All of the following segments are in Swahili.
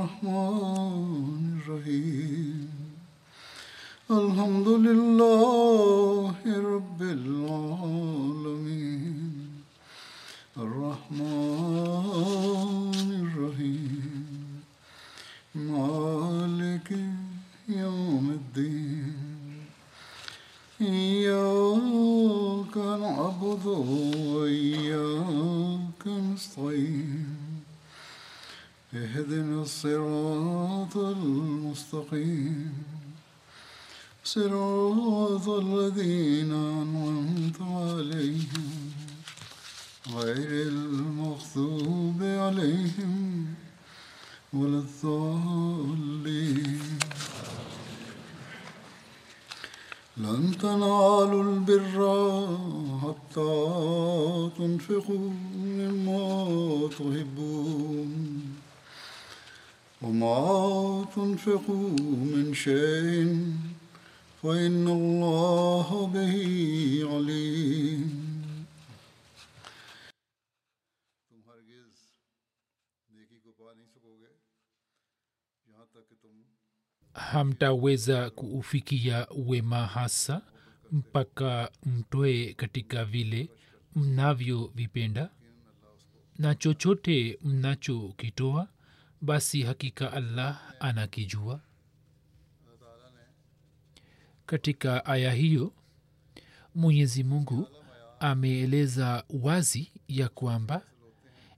الرحمن صراط الذين أنعمت عليهم غير المغضوب عليهم ولا الضالين. لن تنالوا البر حتى تنفقوا مما تحبون وما تنفقوا hamtaweza kuufikia wema hasa mpaka mtoe katika vile mnavyovipenda. Na chochote mnachokitoa basi hakika allah anakijua. Katika aya hiyo mwenyezi mungu ameeleza wazi ya kwamba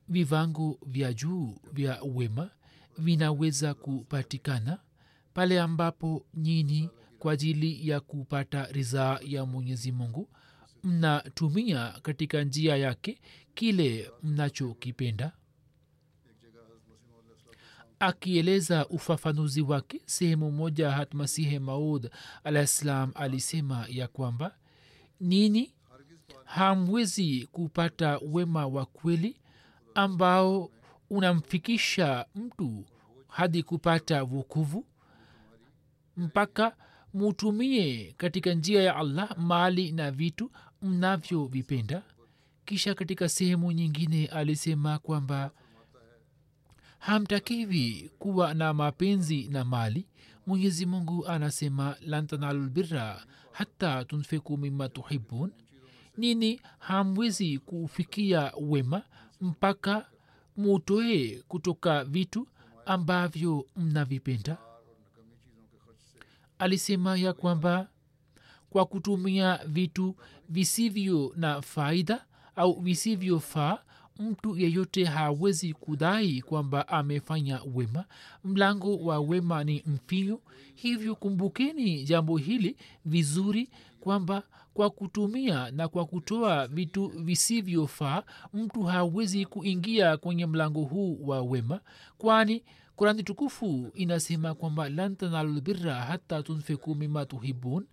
viwango vya juu vya wema vinaweza kupatikana pale ambapo nyini kwa ajili ya kupata ridhaa ya mwenyezi mungu mnatumia katika njia yake kile mnachokipenda? Akieleza ufafanuzi wake sehemu moja hatmasihe maud alah ssalam alisema ya kwamba nini hamwezi kupata wema wa kweli ambao unamfikisha mtu hadi kupata vukuvu mpaka mutumie katika njia ya allah mali na vitu mnavyovipenda. Kisha katika sehemu nyingine alisema kwamba hamtakiwi kuwa na mapenzi na mali. Mwenyezi mungu anasema lan tanalu hata tunfiku mima tuhibun nini? Hamwezi kufikia wema mpaka mutoe kutoka vitu ambavyo mnavipenda alisema ya kwamba kwa kutumia vitu visivyo na faida au visivyofaa mtu yeyote hawezi kudai kwamba amefanya wema. Mlango wa wema ni mfinyo hivyo kumbukeni jambo hili vizuri kwamba kwa kutumia na kwa kutoa vitu visivyofaa mtu hawezi kuingia kwenye mlango huu wa wema kwani kurani tukufu inasema kwamba lan tanalu lbirra hata tunfiku mima tuhibun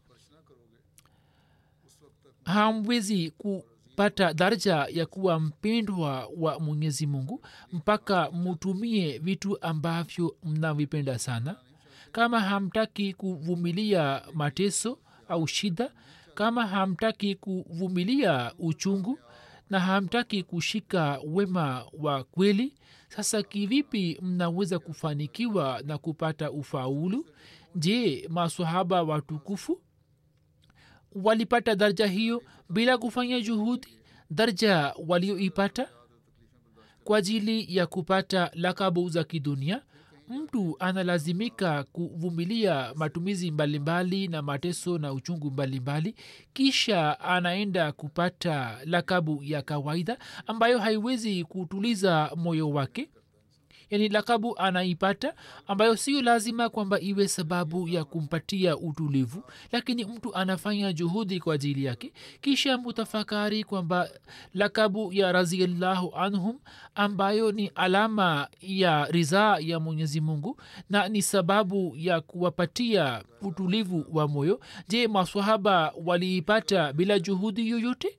hamwezi kupata daraja ya kuwa mpendwa wa mwenyezi mungu mpaka mutumie vitu ambavyo mnavipenda sana. Kama hamtaki kuvumilia mateso au shida kama hamtaki kuvumilia uchungu na hamtaki kushika wema wa kweli? Sasa kivipi mnaweza kufanikiwa na kupata ufaulu? Je masahaba watukufu walipata daraja hiyo bila kufanya juhudi? Daraja walioipata kwa ajili ya kupata lakabu za kidunia mtu analazimika kuvumilia matumizi mbalimbali na mateso na uchungu mbalimbali kisha anaenda kupata lakabu ya kawaida ambayo haiwezi kutuliza moyo wake yani lakabu anaipata ambayo sio lazima kwamba iwe sababu ya kumpatia utulivu lakini mtu anafanya juhudi kwa ajili yake. Kisha mutafakari kwamba lakabu ya raziallahu anhum ambayo ni alama ya ridhaa ya mwenyezi mungu na ni sababu ya kuwapatia utulivu wa moyo. Je maswahaba waliipata bila juhudi yoyote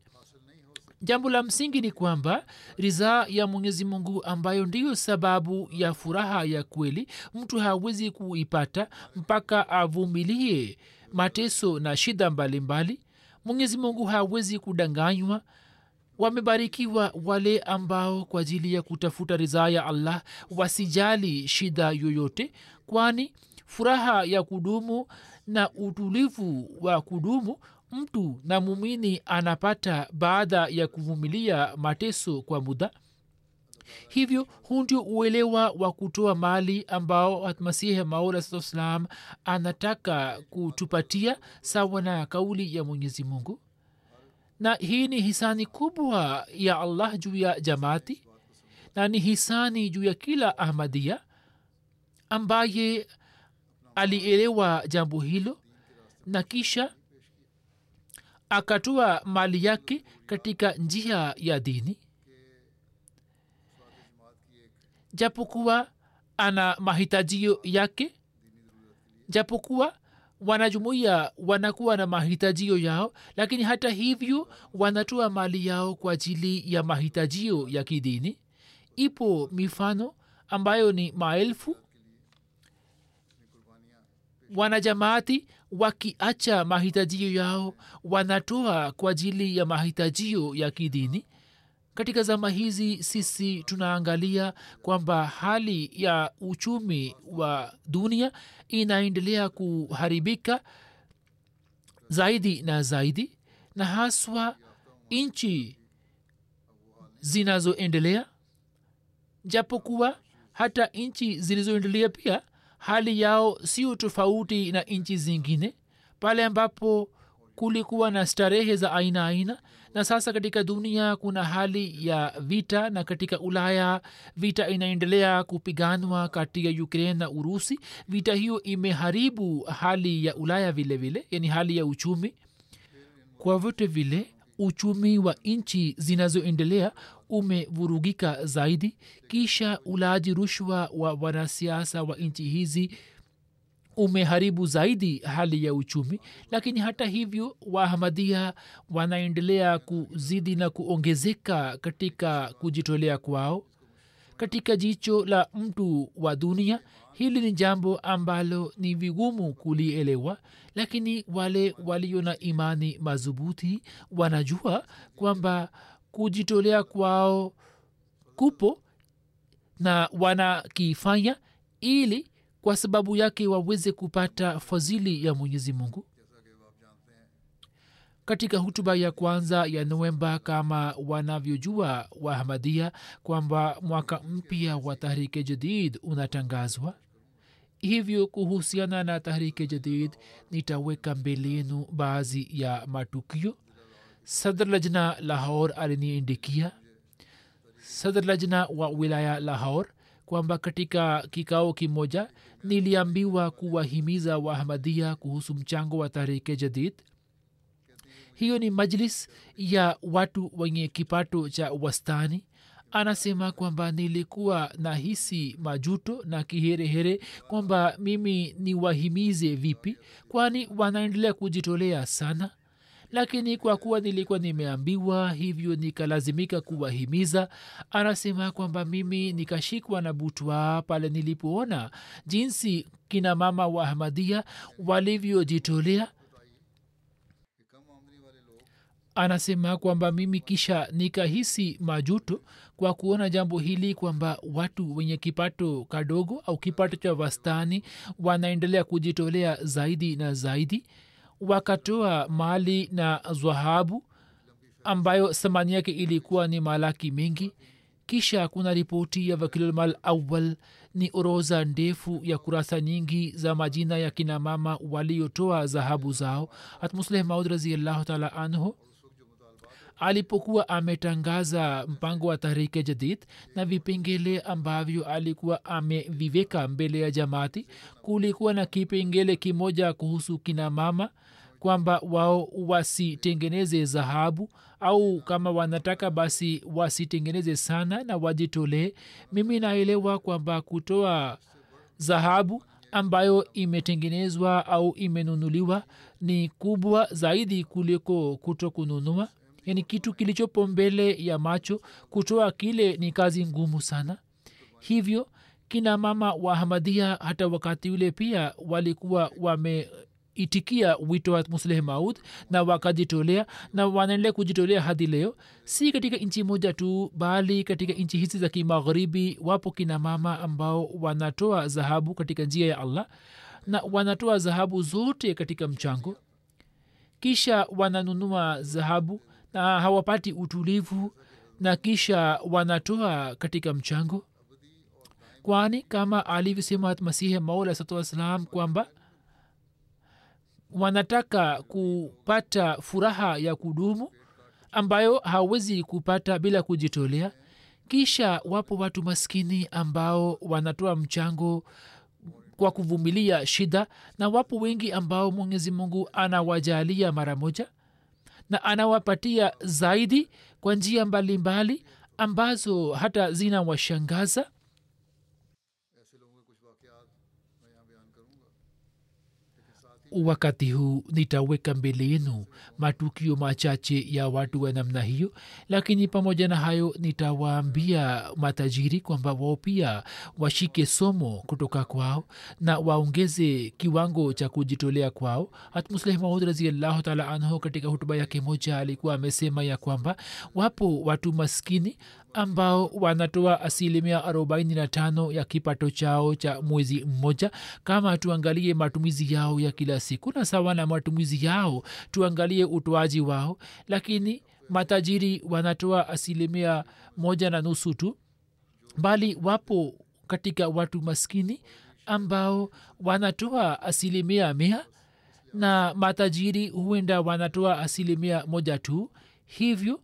jambo la msingi ni kwamba ridhaa ya mwenyezi mungu ambayo ndiyo sababu ya furaha ya kweli mtu hawezi kuipata mpaka avumilie mateso na shida mbalimbali. Mwenyezi mungu hawezi kudanganywa. Wamebarikiwa wale ambao kwa ajili ya kutafuta ridhaa ya allah wasijali shida yoyote kwani furaha ya kudumu na utulivu wa kudumu mtu na mumini anapata baada ya kuvumilia mateso kwa muda? Hivyo huu ndio uelewa wa kutoa mali ambao masihi maula salam anataka kutupatia sawa na kauli ya mwenyezi mungu. Na hii ni hisani kubwa ya allah juu ya jamaati na ni hisani juu ya kila ahmadia ambaye alielewa jambo hilo na kisha akatoa mali yake katika njia ya dini. Japokuwa ana mahitajio yake japokuwa wanajumuia wanakuwa na mahitajio yao lakini hata hivyo wanatoa mali yao kwa ajili ya mahitajio ya kidini. Ipo mifano ambayo ni maelfu. Wanajamaati wakiacha mahitajio yao wanatoa kwa ajili ya mahitajio ya kidini. Katika zama hizi sisi tunaangalia kwamba hali ya uchumi wa dunia inaendelea kuharibika zaidi na zaidi na haswa nchi zinazoendelea japokuwa hata nchi zilizoendelea pia hali yao sio tofauti na nchi zingine pale ambapo kulikuwa na starehe za aina aina na sasa katika dunia kuna hali ya vita na katika ulaya vita inaendelea kupiganwa kati ya ukraine na urusi. Vita hiyo imeharibu hali ya ulaya vile vile yani hali ya uchumi. Kwa vyote vile uchumi wa nchi zinazoendelea umevurugika zaidi kisha ulaji rushwa wa wanasiasa wa nchi hizi umeharibu zaidi hali ya uchumi lakini hata hivyo waahmadia wanaendelea kuzidi na kuongezeka katika kujitolea kwao. Katika jicho la mtu wa dunia hili ni jambo ambalo ni vigumu kulielewa lakini wale walio na imani madhubuti wanajua kwamba kujitolea kwao kupo na wanakifanya ili kwa sababu yake waweze kupata fadhili ya mwenyezi mungu. Katika hutuba ya kwanza ya novemba kama wanavyojua wahamadia kwamba mwaka mpya wa tahrike jadid unatangazwa. Hivyo kuhusiana na tahrike jadid nitaweka mbelenu baadhi ya matukio sadr lajna lahor aliniindikia sadr lajna wa wilaya lahor kwamba katika kikao kimoja niliambiwa kuwahimiza waahmadia kuhusu mchango wa tahrike jadid. Hiyo ni majlis ya watu wenye kipato cha wastani. Anasema kwamba nilikuwa na hisi majuto na kiherehere kwamba mimi niwahimize vipi kwani wanaendelea kujitolea sana lakini kwa kuwa nilikuwa nimeambiwa hivyo nikalazimika kuwahimiza anasema kwamba mimi nikashikwa na butwa pale nilipoona jinsi kina mama wa ahmadia walivyojitolea. Anasema kwamba mimi kisha nikahisi majuto kwa kuona jambo hili kwamba watu wenye kipato kadogo au kipato cha wastani wanaendelea kujitolea zaidi na zaidi wakatoa mali na dhahabu ambayo thamani yake ilikuwa ni malaki mengi kisha kuna ripoti ya wakilulmal awal ni oroza ndefu ya kurasa nyingi za majina ya kina mama waliotoa dhahabu zao. Hatmusleh maud raziallahu taala anhu alipokuwa ametangaza mpango wa tahrike jadid na vipengele ambavyo alikuwa ameviweka mbele ya jamaati kulikuwa na kipengele kimoja kuhusu kina mama kwamba wao wasitengeneze dhahabu au kama wanataka basi wasitengeneze sana na wajitolee. Mimi naelewa kwamba kutoa dhahabu ambayo imetengenezwa au imenunuliwa ni kubwa zaidi kuliko kuto kununua yani kitu kilichopo mbele ya macho kutoa kile ni kazi ngumu sana. Hivyo kina mama wa hamadia hata wakati ule pia walikuwa wameitikia wito wa musleh maud na wakajitolea na wanaendelea kujitolea hadi leo. Si katika nchi moja tu bali katika nchi hizi za kimagharibi wapo kina mama ambao wanatoa dhahabu katika njia ya allah na wanatoa dhahabu zote katika mchango. Kisha wananunua dhahabu na hawapati utulivu na kisha wanatoa katika mchango. Kwani kama alivyosema masihi maula satu wassalam kwamba wanataka kupata furaha ya kudumu ambayo hawezi kupata bila kujitolea. Kisha wapo watu maskini ambao wanatoa mchango kwa kuvumilia shida na wapo wengi ambao mwenyezi mungu anawajalia mara moja na anawapatia zaidi kwa njia mbalimbali ambazo hata zinawashangaza wakati huu nitaweka mbele yenu matukio machache ya watu wa namna hiyo lakini pamoja na hayo nitawaambia matajiri kwamba wao pia washike somo kutoka kwao na waongeze kiwango cha kujitolea kwao. Hatmusleh maud taala anhu katika hutuba yake moja alikuwa amesema ya kwamba wapo watu maskini ambao wanatoa asilimia arobaini na tano ya kipato chao cha mwezi mmoja. Kama tuangalie matumizi yao ya kila siku na sawa na matumizi yao tuangalie utoaji wao lakini matajiri wanatoa asilimia moja na nusu tu bali wapo katika watu maskini ambao wanatoa asilimia mia na matajiri huenda wanatoa asilimia moja tu. Hivyo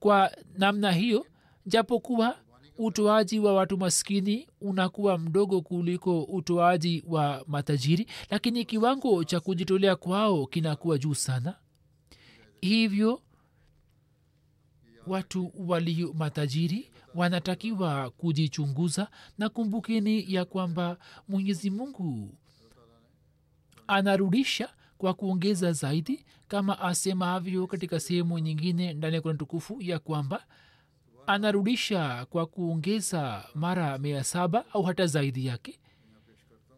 kwa namna hiyo japokuwa utoaji wa watu maskini unakuwa mdogo kuliko utoaji wa matajiri lakini kiwango cha kujitolea kwao kinakuwa juu sana. Hivyo watu walio matajiri wanatakiwa kujichunguza na kumbukeni ya kwamba mwenyezi mungu anarudisha kwa kuongeza zaidi kama asemavyo katika sehemu nyingine ndani ya kuna tukufu ya kwamba anarudisha kwa kuongeza mara mia saba au hata zaidi yake.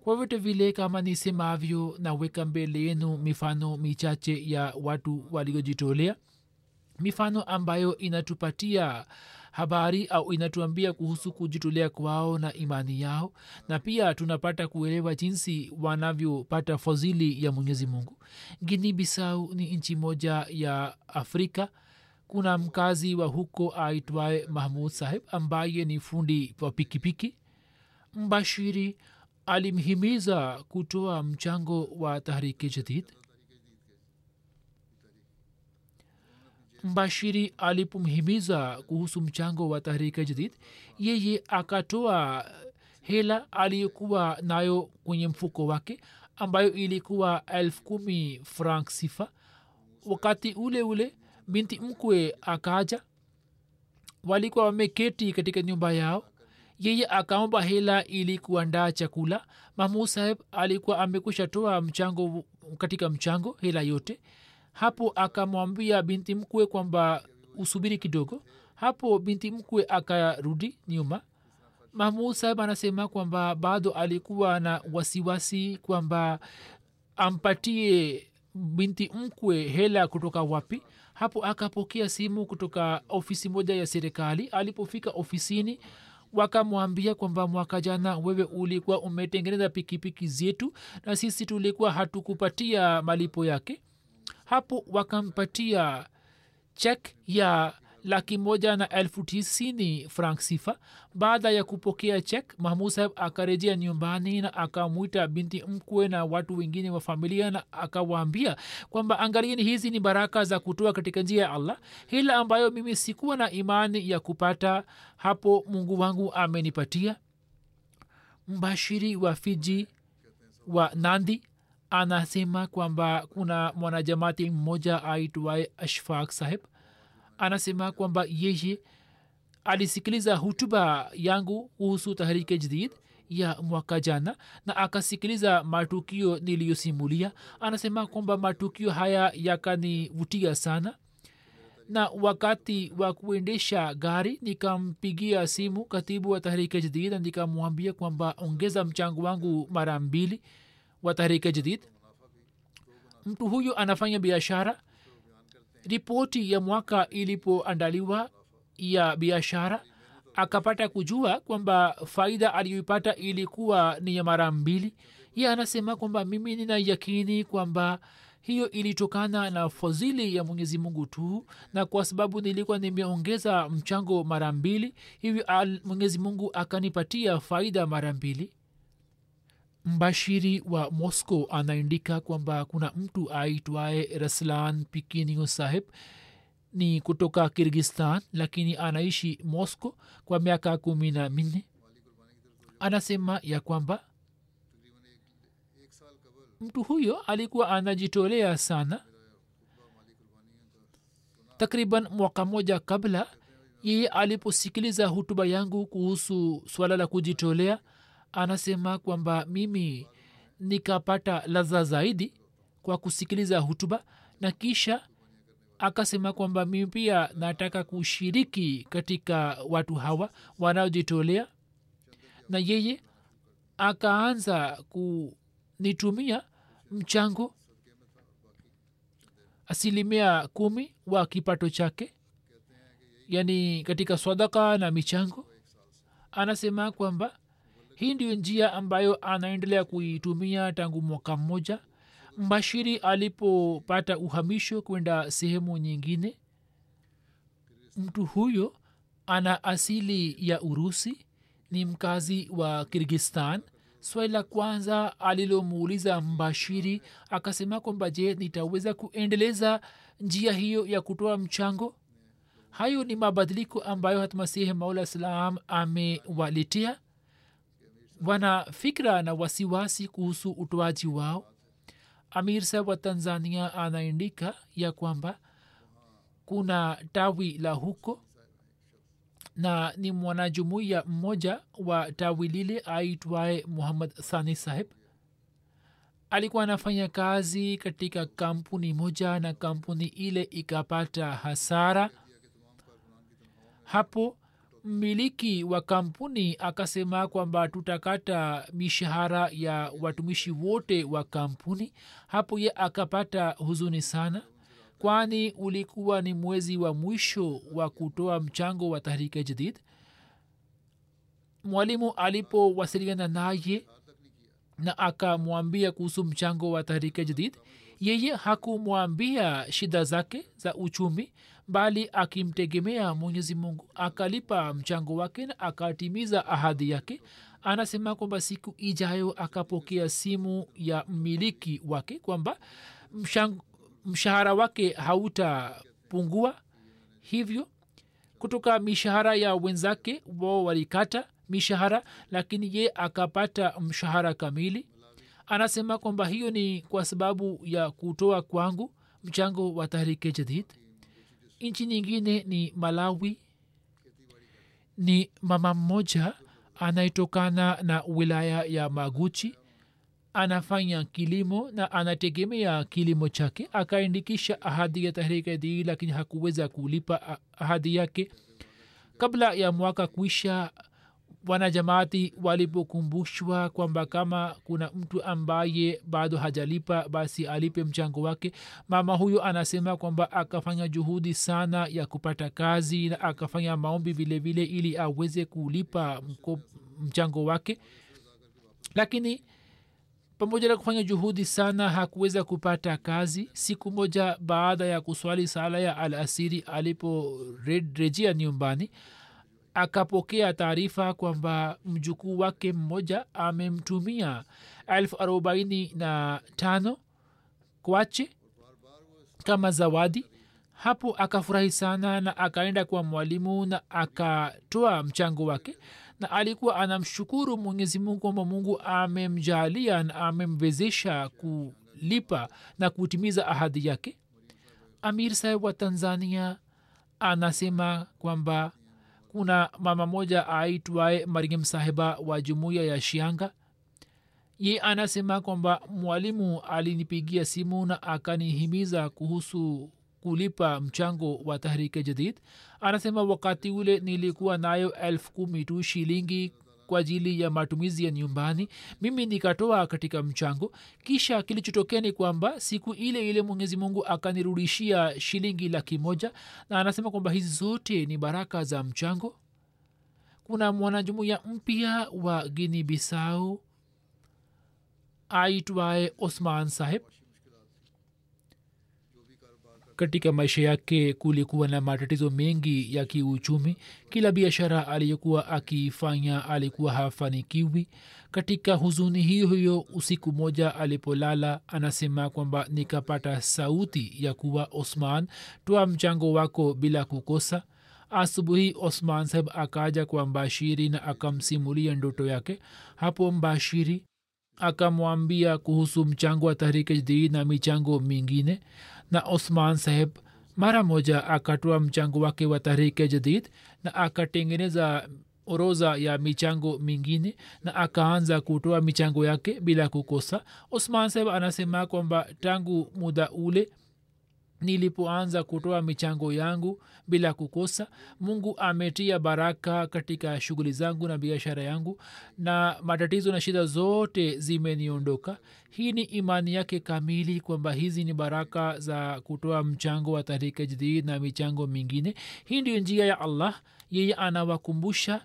Kwa vyote vile kama nisemavyo naweka mbele yenu mifano michache ya watu waliojitolea mifano ambayo inatupatia habari au inatuambia kuhusu kujitolea kwao na imani yao na pia tunapata kuelewa jinsi wanavyopata fadhili ya mwenyezi mungu. Gini bisau ni nchi moja ya afrika kuna mkazi wa huko aitwaye mahmud saheb ambaye ni fundi wa pikipiki. Mbashiri alimhimiza kutoa mchango wa tahriki jadid. Mbashiri alipomhimiza kuhusu mchango wa tahriki jadid yeye akatoa hela aliyokuwa nayo kwenye mfuko wake ambayo ilikuwa elfu kumi frank sifa. Wakati ule ule binti mkwe akaja. Walikuwa wameketi katika nyumba yao. Yeye akaomba hela ili kuandaa chakula. Mahmud saheb alikuwa amekusha toa mchango katika mchango hela yote. Hapo akamwambia binti mkwe kwamba usubiri kidogo. Hapo binti mkwe akarudi nyuma. Mahmud saheb anasema kwamba bado alikuwa na wasiwasi kwamba ampatie binti mkwe hela kutoka wapi? Hapo akapokea simu kutoka ofisi moja ya serikali. Alipofika ofisini wakamwambia kwamba mwaka jana wewe ulikuwa umetengeneza pikipiki zetu na sisi tulikuwa hatukupatia malipo yake. Hapo wakampatia chek ya laki moja na elfu tisini frank sifa. Baada ya kupokea chek mahmud saheb akarejea nyumbani na akamwita binti mkwe na watu wengine wa familia na akawaambia kwamba angalieni hizi ni baraka za kutoa katika njia ya allah. Hila ambayo mimi sikuwa na imani ya kupata hapo mungu wangu amenipatia. Mbashiri wa fiji wa nandi anasema kwamba kuna mwanajamati mmoja aitwaye ashfaq saheb anasema kwamba yeye alisikiliza hutuba yangu kuhusu tahrike jadid ya mwaka jana na akasikiliza matukio niliyosimulia. Anasema kwamba matukio haya yakanivutia sana na wakati wa kuendesha gari nikampigia simu katibu wa tahrike jadid na nikamwambia kwamba ongeza mchango wangu mara mbili wa tahrike jadid mtu huyu anafanya biashara ripoti ya mwaka ilipoandaliwa ya biashara akapata kujua kwamba faida aliyoipata ilikuwa ni ya mara mbili. Ye anasema kwamba mimi nina yakini kwamba hiyo ilitokana na fadhili ya mwenyezi mungu tu na kwa sababu nilikuwa nimeongeza mchango mara mbili hivyo mwenyezi mungu akanipatia faida mara mbili mbashiri wa moscow anaandika kwamba kuna mtu aitwaye raslan pikinio saheb ni kutoka kirgistan lakini anaishi moscow kwa miaka kumi na minne. Anasema ya kwamba mtu huyo alikuwa anajitolea sana. Takriban mwaka moja kabla yeye aliposikiliza hutuba yangu kuhusu swala la kujitolea anasema kwamba mimi nikapata ladha zaidi kwa kusikiliza hutuba na kisha akasema kwamba mimi pia nataka kushiriki katika watu hawa wanaojitolea. Na yeye akaanza kunitumia mchango asilimia kumi wa kipato chake yaani katika swadaka na michango. Anasema kwamba hii ndiyo njia ambayo anaendelea kuitumia tangu mwaka mmoja. Mbashiri alipopata uhamisho kwenda sehemu nyingine mtu huyo ana asili ya urusi ni mkazi wa kirgistan. Swali la kwanza alilomuuliza mbashiri akasema kwamba je nitaweza kuendeleza njia hiyo ya kutoa mchango? Hayo ni mabadiliko ambayo hatmasihi maula salam amewaletea wana fikra na wasiwasi kuhusu utoaji wao. Amir saheb wa tanzania anaendika ya kwamba kuna tawi la huko na ni mwanajumuiya mmoja wa tawi lile aitwaye muhammad sani saheb alikuwa anafanya kazi katika kampuni moja na kampuni ile ikapata hasara. Hapo mmiliki wa kampuni akasema kwamba tutakata mishahara ya watumishi wote wa kampuni. Hapo ye akapata huzuni sana kwani ulikuwa ni mwezi wa mwisho wa kutoa mchango wa tahrike jadid. Mwalimu alipowasiliana naye na akamwambia kuhusu mchango wa tahrike jadid yeye hakumwambia shida zake za uchumi bali akimtegemea mwenyezi mungu. Akalipa mchango wake na akatimiza ahadi yake. Anasema kwamba siku ijayo akapokea simu ya mmiliki wake kwamba mshahara wake hautapungua. Hivyo kutoka mishahara ya wenzake wao walikata mishahara lakini ye akapata mshahara kamili. Anasema kwamba hiyo ni kwa sababu ya kutoa kwangu mchango wa tahrike jadid nchi nyingine ni malawi. Ni mama mmoja anayetokana na wilaya ya maguchi. Anafanya kilimo na anategemea kilimo chake. Akaandikisha ahadi ya tahrika dii lakini hakuweza kulipa ahadi yake. Kabla ya mwaka kuisha wanajamaati walipokumbushwa kwamba kama kuna mtu ambaye bado hajalipa basi alipe mchango wake. Mama huyo anasema kwamba akafanya juhudi sana ya kupata kazi na akafanya maombi vile vile ili aweze kulipa mchango wake. Lakini pamoja na kufanya juhudi sana hakuweza kupata kazi. Siku moja baada ya kuswali sala ya al asiri aliporejea nyumbani akapokea taarifa kwamba mjukuu wake mmoja amemtumia elfu arobaini na tano kwache kama zawadi. Hapo akafurahi sana na akaenda kwa mwalimu na akatoa mchango wake na alikuwa anamshukuru mwenyezi mungu kwamba mungu amemjalia na amemwezesha kulipa na kutimiza ahadi yake. Amir saheb wa tanzania anasema kwamba kuna mama moja aitwaye mariam sahiba wa jumuiya ya shianga. Ye anasema kwamba mwalimu alinipigia simu na akanihimiza kuhusu kulipa mchango wa tahrike jadid. Anasema wakati ule nilikuwa nayo elfu kumi tu shilingi kwa ajili ya matumizi ya nyumbani. Mimi nikatoa katika mchango. Kisha kilichotokea ni kwamba siku ile ile mwenyezi mungu akanirudishia shilingi laki moja na anasema kwamba hizi zote ni baraka za mchango. Kuna mwanajumuya mpya wa gini bisau aitwaye osman saheb katika maisha yake kulikuwa na matatizo mengi ya kiuchumi. Kila biashara aliyokuwa akifanya alikuwa hafanikiwi. Katika huzuni hiyo hiyo usiku moja alipolala anasema kwamba nikapata sauti ya kuwa osman toa mchango wako bila kukosa. Asubuhi osman saheb akaja kwa mbashiri na akamsimulia ndoto yake. Hapo mbashiri akamwambia kuhusu mchango wa tahrike jdid na michango mingine na osman saheb mara moja akatoa mchango wake wa tahrike jadid na akatengeneza oroza ya michango mingine na akaanza kutoa michango yake bila kukosa. Osman saheb anasema kwamba tangu muda ule nilipoanza kutoa michango yangu bila kukosa mungu ametia baraka katika shughuli zangu na biashara yangu na matatizo na shida zote zimeniondoka. Hii ni imani yake kamili kwamba hizi ni baraka za kutoa mchango wa tahrika jadid na michango mingine. Hii ndiyo njia ya allah. Yeye anawakumbusha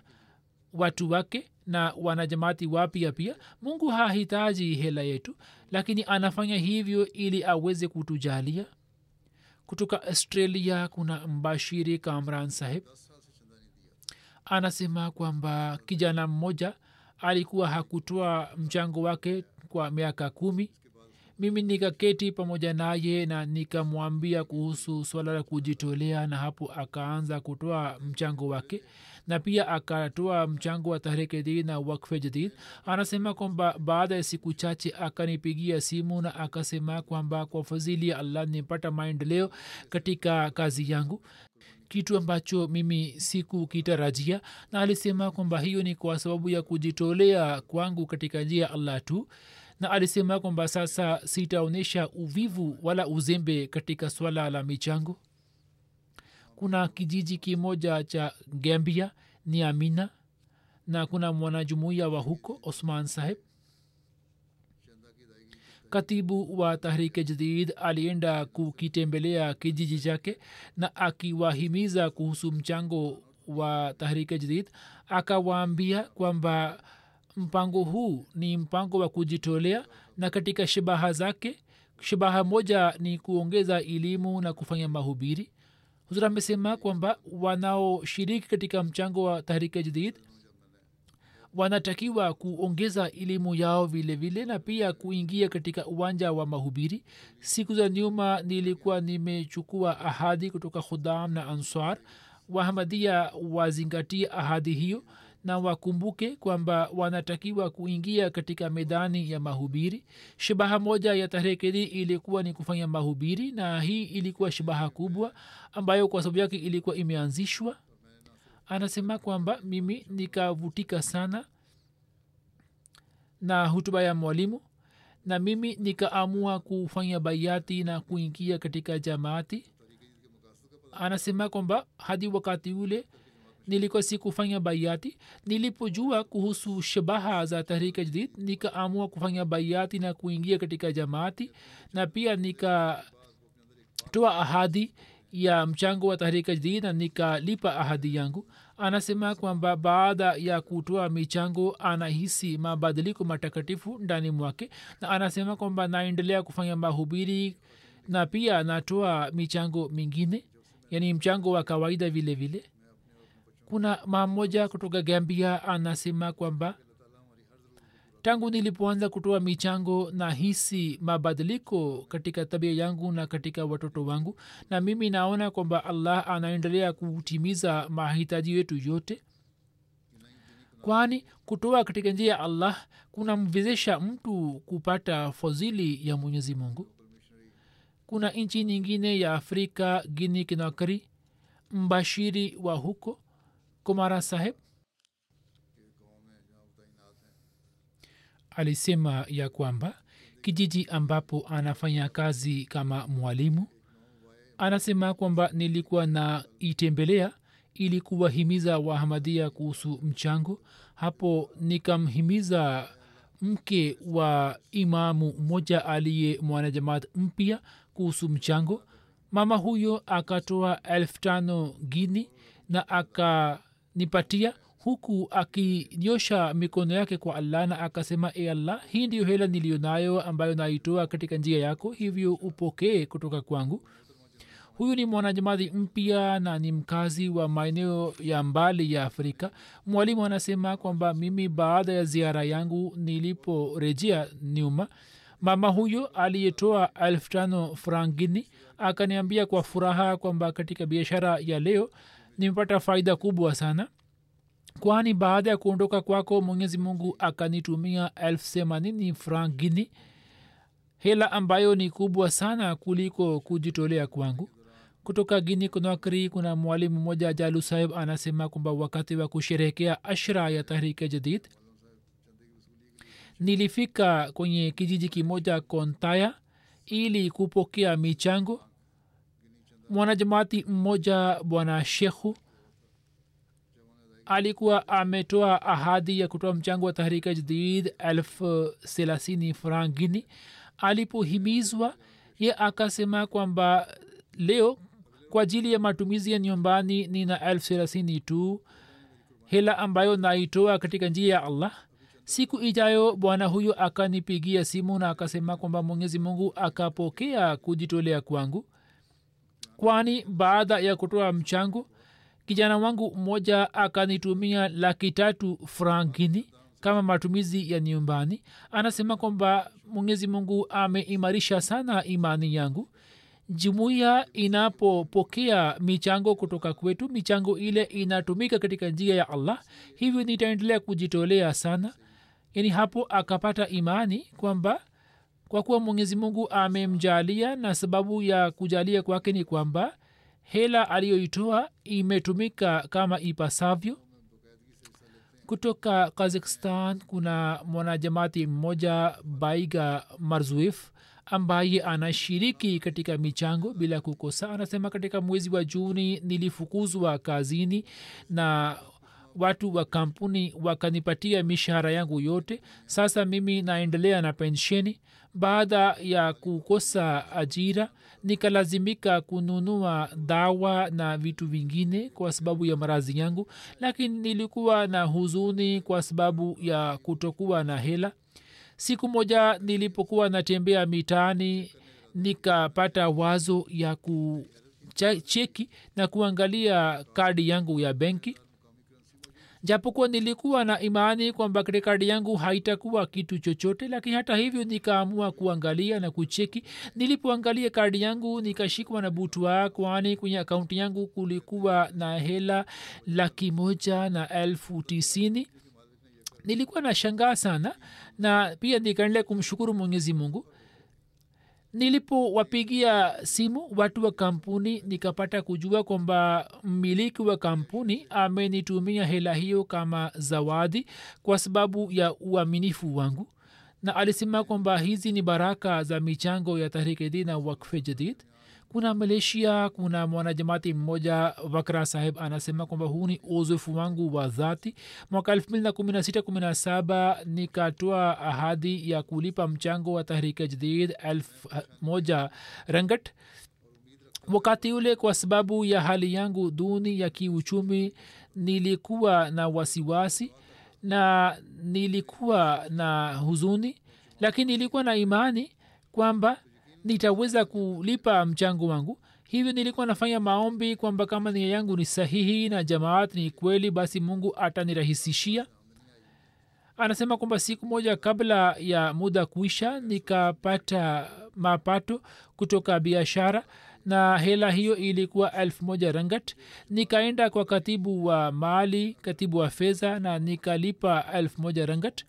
watu wake na wanajamati wapya pia. Mungu hahitaji hela yetu lakini anafanya hivyo ili aweze kutujalia kutoka australia kuna mbashiri kamran saheb anasema kwamba kijana mmoja alikuwa hakutoa mchango wake kwa miaka kumi mimi nikaketi pamoja naye na nikamwambia kuhusu swala la kujitolea na hapo akaanza kutoa mchango wake na pia akatoa mchango wa tahrike din na wakfe jadid anasema kwamba baada ya siku chache akanipigia simu na akasema kwamba kwa fadhili ya allah nimepata maendeleo katika kazi yangu. Kitu ambacho mimi sikukitarajia na alisema kwamba hiyo ni kwa sababu ya kujitolea kwangu katika njia ya allah tu na alisema kwamba sasa sitaonyesha uvivu wala uzembe katika swala la michango. Kuna kijiji kimoja cha gambia ni amina na kuna mwanajumuiya wa huko osman saheb. Katibu wa tahrike jadid alienda kukitembelea kijiji chake na akiwahimiza kuhusu mchango wa tahrike jadid akawaambia kwamba mpango huu ni mpango wa kujitolea na katika shabaha zake shabaha moja ni kuongeza elimu na kufanya mahubiri. Huzur amesema kwamba wanaoshiriki katika mchango wa tahrika jadid wanatakiwa kuongeza elimu yao vile vile na pia kuingia katika uwanja wa mahubiri. Siku za nyuma nilikuwa nimechukua ahadi kutoka khudam na answar wahamadia wazingatie ahadi hiyo na wakumbuke kwamba wanatakiwa kuingia katika medani ya mahubiri. Shabaha moja ya tahrikedi ilikuwa ni kufanya mahubiri na hii ilikuwa shabaha kubwa ambayo kwa sababu yake ilikuwa imeanzishwa. Anasema kwamba mimi nikavutika sana na hutuba ya mwalimu na mimi nikaamua kufanya baiati na kuingia katika jamaati. Anasema kwamba hadi wakati ule nilikuwa sikufanya baiati nilipojua kuhusu shabaha za tahrika jadid nikaamua kufanya baiati na kuingia katika jamaati na pia nikatoa ahadi ya mchango wa tahrika jadid na nikalipa ahadi yangu. Anasema kwamba baada ya kutoa michango anahisi mabadiliko matakatifu ndani mwake na anasema kwamba naendelea kufanya mahubiri na pia natoa michango mingine yani mchango wa kawaida vile vile kuna mamoja kutoka gambia anasema kwamba tangu nilipoanza kutoa michango na hisi mabadiliko katika tabia yangu na katika watoto wangu na mimi naona kwamba allah anaendelea kutimiza mahitaji yetu yote. Kwani kutoa katika njia ya allah kunamwezesha mtu kupata fadhili ya mwenyezi mungu. Kuna nchi nyingine ya afrika guini kinakari mbashiri wa huko kumara saheb alisema ya kwamba kijiji ambapo anafanya kazi kama mwalimu anasema kwamba nilikuwa na itembelea ili kuwahimiza wahamadia kuhusu mchango. Hapo nikamhimiza mke wa imamu mmoja aliye mwanajamaat mpya kuhusu mchango. Mama huyo akatoa elfu tano gini na akanipatia huku akinyosha mikono yake kwa allah na akasema e allah hii ndiyo hela niliyo nayo ambayo naitoa katika njia yako hivyo upokee kutoka kwangu. Huyu ni mwanajamadi mpya na ni mkazi wa maeneo ya mbali ya afrika. Mwalimu anasema kwamba mimi baada ya ziara yangu niliporejea nyuma mama huyo aliyetoa elfu tano frangini akaniambia kwa furaha kwamba katika biashara ya leo nimepata faida kubwa sana. Kwani baada ya kuondoka kwako mwenyezi mungu akanitumia elfu themanini frangini hela ambayo ni kubwa sana kuliko kujitolea kwangu. Kutoka gini konakri kuna mwalimu mmoja jalu saheb anasema kwamba wakati wa kusherehekea ashra ya tahrike jadid nilifika kwenye kijiji kimoja kontaya ili kupokea michango mwanajamaati mmoja bwana shekhu alikuwa ametoa ahadi ya kutoa mchango wa tahrika jadid elfu thelathini frangini. Alipohimizwa ye akasema kwamba leo kwa ajili ya matumizi ya nyumbani nina elfu thelathini tu hela ambayo naitoa katika njia ya allah. Siku ijayo bwana huyo akanipigia simu na akasema kwamba mwenyezi mungu akapokea kujitolea kwangu kwani baada ya kutoa mchango kijana wangu mmoja akanitumia laki tatu frangini kama matumizi ya nyumbani. Anasema kwamba mwenyezi mungu ameimarisha sana imani yangu. Jumuiya inapopokea michango kutoka kwetu michango ile inatumika katika njia ya allah. Hivyo nitaendelea kujitolea sana. Yani hapo akapata imani kwamba kwa kuwa mwenyezi mungu amemjalia na sababu ya kujalia kwake ni kwamba hela aliyoitoa imetumika kama ipasavyo. Kutoka kazakhstan kuna mwanajamati mmoja baiga marzuif ambaye anashiriki katika michango bila kukosa. Anasema katika mwezi wa juni nilifukuzwa kazini na watu wa kampuni wakanipatia mishahara yangu yote. Sasa mimi naendelea na pensheni baada ya kukosa ajira nikalazimika kununua dawa na vitu vingine kwa sababu ya marazi yangu lakini nilikuwa na huzuni kwa sababu ya kutokuwa na hela. Siku moja nilipokuwa natembea mitaani nikapata wazo ya kucheki na kuangalia kadi yangu ya benki japokuwa nilikuwa na imani kwamba krekadi yangu haitakuwa kitu chochote lakini hata hivyo nikaamua kuangalia na kucheki. Nilipoangalia kadi yangu nikashikwa na butwa kwani kwenye akaunti yangu kulikuwa na hela laki moja na elfu tisini. Nilikuwa na shangaa sana na pia nikaendelea kumshukuru mwenyezi mungu nilipowapigia simu watu wa kampuni nikapata kujua kwamba mmiliki wa kampuni amenitumia hela hiyo kama zawadi kwa sababu ya uaminifu wangu. Na alisema kwamba hizi ni baraka za michango ya tahrikedi na wakfe jadid kuna malaysia kuna mwanajamati mmoja wakra saheb anasema kwamba huu ni uzoefu wangu wa dhati. Mwaka 21617 nikatoa ahadi ya kulipa mchango wa tahrika jadid elfu moja rangat wakati ule kwa sababu ya hali yangu duni ya kiuchumi nilikuwa na wasiwasi na nilikuwa na huzuni lakini nilikuwa na imani kwamba nitaweza kulipa mchango wangu. Hivyo nilikuwa nafanya maombi kwamba kama nia yangu ni sahihi na jamaat ni kweli basi mungu atanirahisishia. Anasema kwamba siku moja kabla ya muda kuisha nikapata mapato kutoka biashara na hela hiyo ilikuwa elfu moja rangat nikaenda kwa katibu wa mali katibu wa fedha na nikalipa elfu moja rangat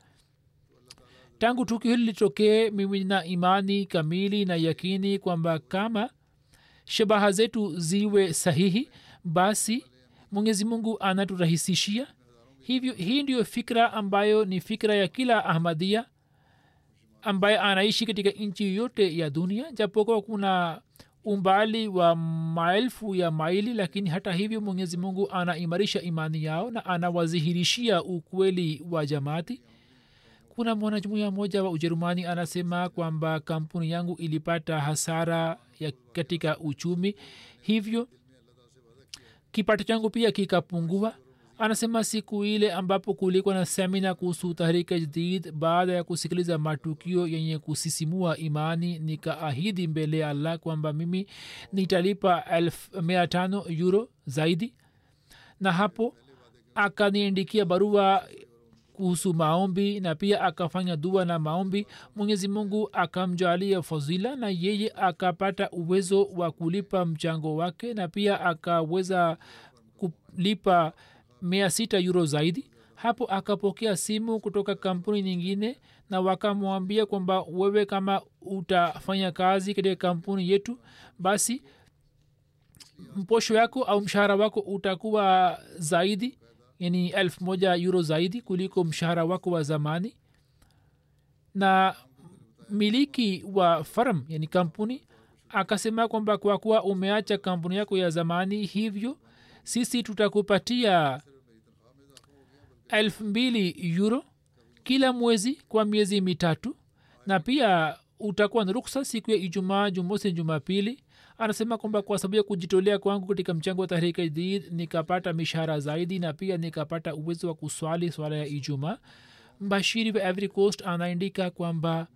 tangu tukio hili litokee mimi na imani kamili na yakini kwamba kama shabaha zetu ziwe sahihi basi mwenyezi mungu anaturahisishia. Hivyo hii ndiyo fikra ambayo ni fikra ya kila ahmadia ambaye anaishi katika nchi yote ya dunia japokuwa kuna umbali wa maelfu ya maili lakini hata hivyo mwenyezi mungu anaimarisha imani yao na anawazihirishia ukweli wa jamaati kuna mwanajumuia mmoja wa ujerumani anasema kwamba kampuni yangu ilipata hasara ya katika uchumi hivyo kipato changu pia kikapungua. Anasema siku ile ambapo kulikuwa na semina kuhusu tahrika jadid baada ya kusikiliza matukio yenye kusisimua imani nikaahidi mbele ya allah kwamba mimi nitalipa mia tano euro zaidi. Na hapo akaniandikia barua kuhusu maombi na pia akafanya dua na maombi mwenyezi mungu akamjalia fadhila na yeye akapata uwezo wa kulipa mchango wake na pia akaweza kulipa mia sita euro zaidi. Hapo akapokea simu kutoka kampuni nyingine na wakamwambia kwamba wewe kama utafanya kazi katika kampuni yetu basi mposho yako au mshahara wako utakuwa zaidi yani elfu moja euro zaidi kuliko mshahara wako wa zamani. Na miliki wa farm yani kampuni akasema kwamba kwa kuwa umeacha kampuni yako ya zamani hivyo sisi tutakupatia elfu mbili euro kila mwezi kwa miezi mitatu. Na pia utakuwa na ruksa siku ya ijumaa jumosi jumapili anasema kwamba kwa sababu ya kujitolea kwangu katika mchango wa tahrika jadid nikapata mishahara zaidi na pia nikapata uwezo wa kuswali swala ya ijumaa. Mbashiri wa every coast anaandika kwamba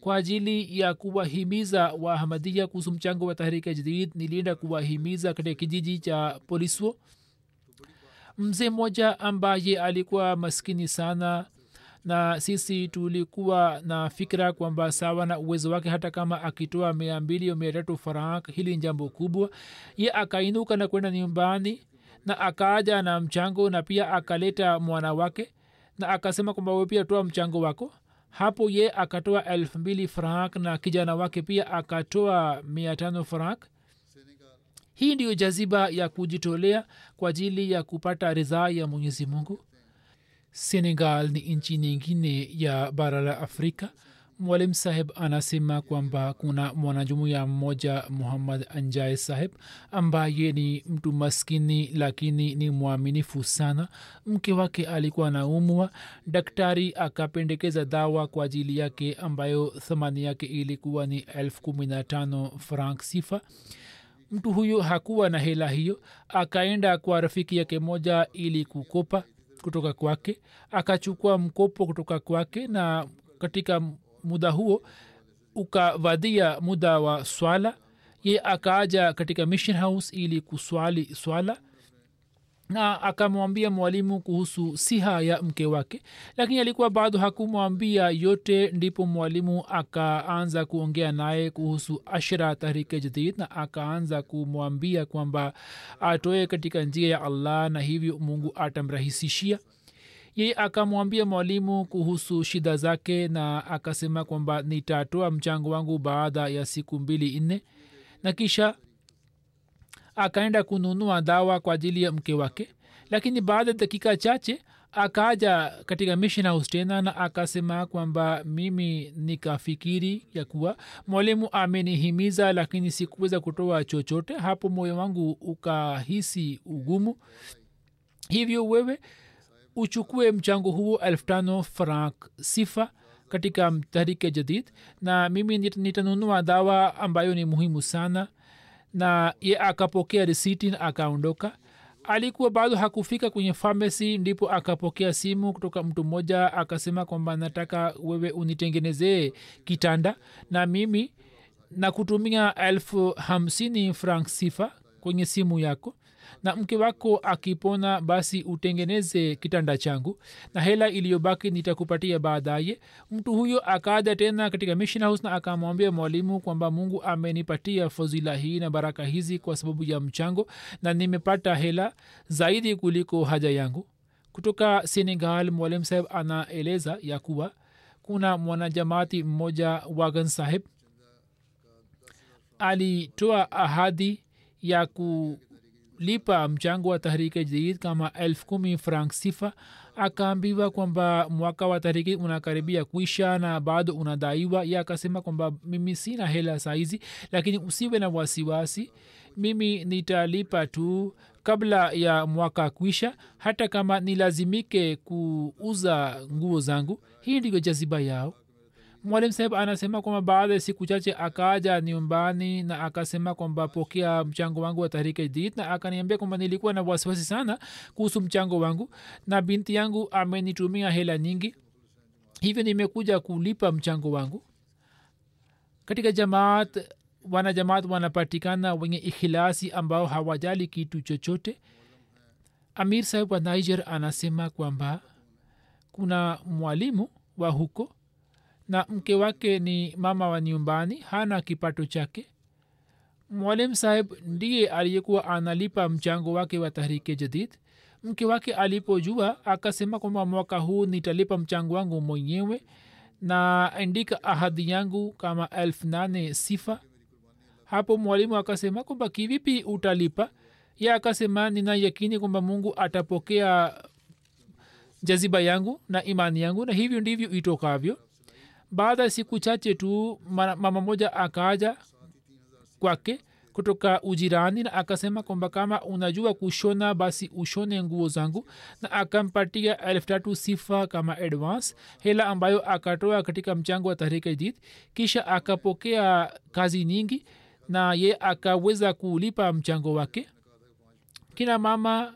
kwa ajili ya kuwahimiza waahmadia kuhusu mchango wa tahrika jadid nilienda kuwahimiza katika kijiji cha poliswo. Mzee mmoja ambaye alikuwa maskini sana na sisi tulikuwa na fikira kwamba sawa na uwezo wake hata kama akitoa mia mbili au mia tatu frank hili jambo kubwa. Ye akainuka na kwenda nyumbani na akaaja na mchango na pia akaleta mwana wake na akasema kwamba we pia toa mchango wako. Hapo ye akatoa elfu mbili frank na kijana wake pia akatoa mia tano frank hii ndiyo jaziba ya kujitolea kwa ajili ya kupata ridhaa ya mwenyezi mungu senegal ni nchi nyingine ya bara la afrika. Mwalim saheb anasema kwamba kuna mwanajumuya mmoja muhammad anjae saheb ambaye ni mtu maskini lakini ni mwaminifu sana. Mke wake alikuwa naumwa daktari akapendekeza dawa kwa ajili yake ambayo thamani yake ilikuwa ni elfu kumi na tano frank sifa. Mtu huyo hakuwa na hela hiyo. Akaenda kwa rafiki yake moja ili kukopa kutoka kwake akachukua mkopo kutoka kwake na katika muda huo ukavadia muda wa swala. Ye akaaja katika mission house ili kuswali swala na akamwambia mwalimu kuhusu siha ya mke wake. Lakini alikuwa bado hakumwambia yote ndipo mwalimu akaanza kuongea naye kuhusu ashra tahrike jadid na akaanza kumwambia kwamba atoe katika njia ya allah na hivyo mungu atamrahisishia. Yeye akamwambia mwalimu kuhusu shida zake na akasema kwamba nitatoa mchango wangu baada ya siku mbili nne. Na kisha akaenda kununua dawa kwa ajili ya mke wake. Lakini baada ya dakika chache akaja katika mission house tena na akasema kwamba mimi nikafikiri ya kuwa mwalimu amenihimiza lakini sikuweza kutoa chochote. Hapo moyo wangu ukahisi ugumu. Hivyo wewe uchukue mchango huo elfu tano frank sifa katika tahrike jadid na mimi nitanunua dawa ambayo ni muhimu sana na ye akapokea risiti na akaondoka. Alikuwa bado hakufika kwenye famasi ndipo akapokea simu kutoka mtu mmoja akasema kwamba nataka wewe unitengenezee kitanda na mimi na kutumia elfu hamsini frank sifa kwenye simu yako na mke wako akipona basi utengeneze kitanda changu na hela iliyobaki nitakupatia baadaye. Mtu huyo akaja tena katika mission house na akamwambia mwalimu kwamba mungu amenipatia fadhila hii na baraka hizi kwa sababu ya mchango na nimepata hela zaidi kuliko haja yangu. Kutoka senegal mwalimu saheb anaeleza ya kuwa kuna mwanajamaati mmoja wagan saheb alitoa ahadi ya kulipa mchango wa tahriki jadid kama elfu kumi frank sifa akaambiwa kwamba mwaka wa tahriki unakaribia kuisha na bado unadaiwa. Ye akasema kwamba mimi sina hela saizi lakini usiwe na wasiwasi mimi nitalipa tu kabla ya mwaka kuisha hata kama nilazimike kuuza nguo zangu. Hii ndiyo jaziba yao mwalimu saheb anasema kwamba baada ya siku chache akaja nyumbani na akasema kwamba pokea mchango wangu wa tahrika jdid na akaniambia kwamba nilikuwa na wasiwasi sana kuhusu mchango wangu na binti yangu amenitumia hela nyingi hivyo nimekuja kulipa mchango wangu. Katika jamaat wanajamaat wanapatikana wenye ikhilasi ambao hawajali kitu chochote. Amir saheb wa niger anasema kwamba kuna mwalimu wa huko na mke wake ni mama wa nyumbani hana kipato chake. Mwalim saheb ndiye aliyekuwa analipa mchango wake wa tahrike jadid. Mke wake alipojua akasema kwamba mwaka huu nitalipa mchango wangu mwenyewe na andika ahadi yangu kama elfu nane sifa. Hapo mwalimu akasema kwamba kivipi utalipa? Ye akasema nina yakini kwamba mungu atapokea jaziba yangu na imani yangu na hivyo ndivyo itokavyo baada ya siku chache tu mama moja akaja kwake kutoka ujirani na akasema kwamba kama unajua kushona basi ushone nguo zangu. Na akampatia elfu sifa kama advance hela ambayo akatoa katika mchango wa tahrika jid kisha akapokea kazi nyingi na ye akaweza kulipa mchango wake. Kina mama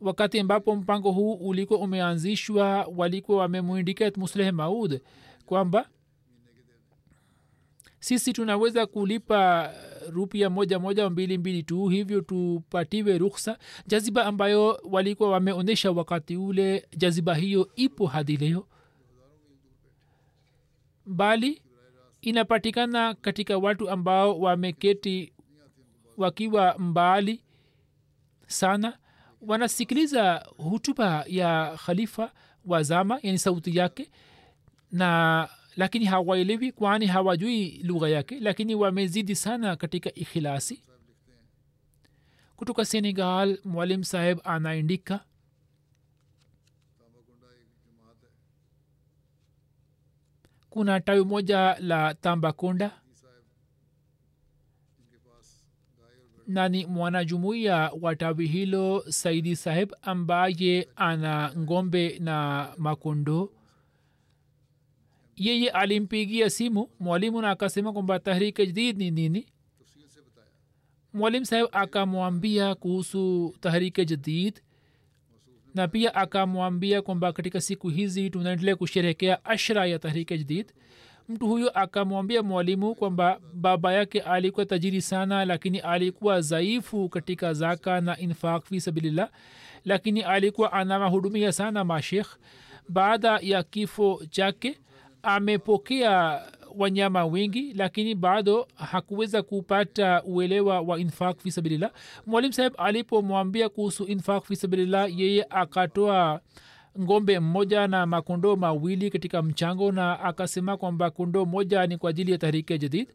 wakati ambapo mpango huu ulikuwa umeanzishwa walikuwa wamemwindika musleh maud kwamba sisi tunaweza kulipa rupia moja moja mbili mbili tu hivyo tupatiwe ruksa jaziba ambayo walikuwa wameonyesha wakati ule jaziba hiyo ipo hadi leo. Bali inapatikana katika watu ambao wameketi wakiwa mbali sana wanasikiliza hutuba ya khalifa wa zama yani sauti yake na lakini hawaelewi kwani hawajui lugha yake lakini wamezidi sana katika ikhilasi. Kutoka senegal mwalim saheb anaendika kuna tawi moja la tambakonda na ni mwanajumuiya wa tawi hilo saidi saheb ambaye ana ngombe na makondoo yeye alimpigia simu mwalimu na akasema kwamba tahrike jdid ni nini. Mwalimu saheb akamwambia kuhusu tahrike jadid na pia akamwambia kwamba katika siku hizi tunaendelea kusherehekea ashra ya tahrike jadid. Mtu huyo akamwambia mwalimu kwamba baba yake alikuwa tajiri sana lakini alikuwa dhaifu katika zaka na infaq fi sabilillah lakini alikuwa anawahudumia sana mashekh baada ya kifo chake amepokea wanyama wengi lakini bado hakuweza kupata uelewa wa infaq fi sabilillah. Mwalimu saheb alipomwambia kuhusu infaq fi sabilillah yeye akatoa ngombe mmoja na makondoo mawili katika mchango na akasema kwamba kondoo moja ni kwa ajili ya tahrike jadid.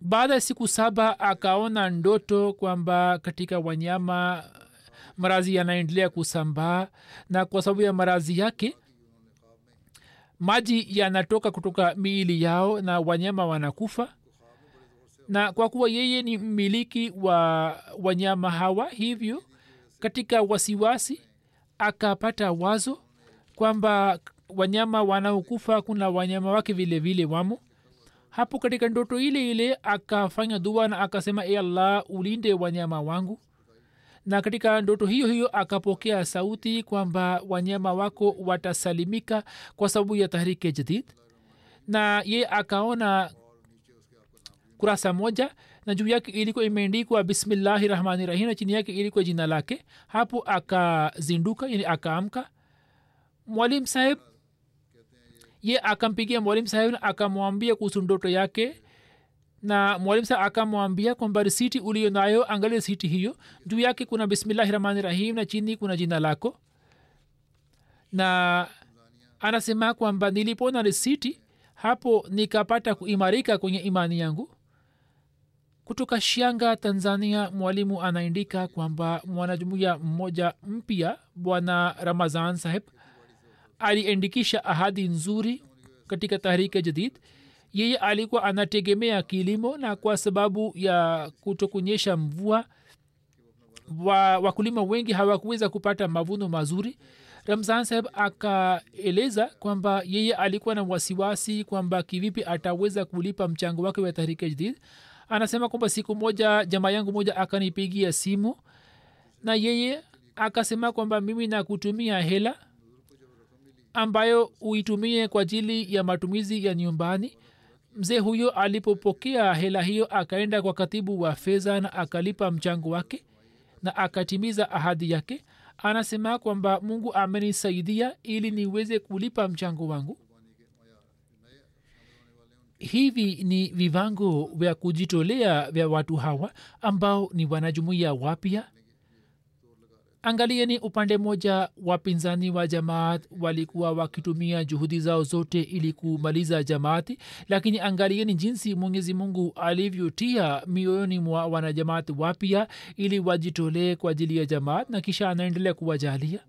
Baada ya siku saba akaona ndoto kwamba katika wanyama marazi yanaendelea kusambaa na kwa sababu ya marazi yake maji yanatoka kutoka miili yao na wanyama wanakufa. Na kwa kuwa yeye ni mmiliki wa wanyama hawa hivyo katika wasiwasi akapata wazo kwamba wanyama wanaokufa kuna wanyama wake vile vile wamo. Hapo katika ndoto ile ile akafanya dua na akasema e allah ulinde wanyama wangu na katika ndoto hiyo hiyo akapokea sauti kwamba wanyama wako watasalimika kwa sababu ya tahrike jadid. Na ye akaona kurasa moja na juu yake ilikuwa imeandikwa bismillahi rahmani rahim na chini yake ilikuwa jina lake. Hapo akazinduka yani akaamka. Mwalimu saheb ye akampigia mwalimu saheb na akamwambia kuhusu ndoto yake na mwalimu sa akamwambia kwamba risiti uliyo nayo angalia risiti hiyo. Juu yake kuna bismillahi rahmani rahim na chini kuna jina lako. Na anasema kwamba nilipona risiti hapo nikapata kuimarika kwenye imani yangu. Kutoka shianga tanzania mwalimu anaandika kwamba mwanajumuya mmoja mpya bwana ramazan saheb aliandikisha ahadi nzuri katika tahrike jadid yeye alikuwa anategemea kilimo na kwa sababu ya kutokunyesha mvua wa, wakulima wengi hawakuweza kupata mavuno mazuri. Ramzan saheb akaeleza kwamba yeye alikuwa na wasiwasi kwamba kivipi ataweza kulipa mchango wake wa tahrike jdid anasema kwamba siku moja jamaa yangu moja akanipigia simu na yeye akasema kwamba mimi nakutumia hela ambayo uitumie kwa ajili ya matumizi ya nyumbani mzee huyo alipopokea hela hiyo akaenda kwa katibu wa fedha na akalipa mchango wake na akatimiza ahadi yake anasema kwamba mungu amenisaidia ili niweze kulipa mchango wangu. Hivi ni vivango vya kujitolea vya watu hawa ambao ni wanajumuia wapya angalieni upande mmoja wapinzani wa jamaat walikuwa wakitumia juhudi zao zote ili kumaliza jamaati lakini angalieni jinsi mwenyezi mungu alivyotia mioyoni mwa wanajamaat wapya ili wajitolee kwa ajili ya jamaat na kisha anaendelea kuwajalia.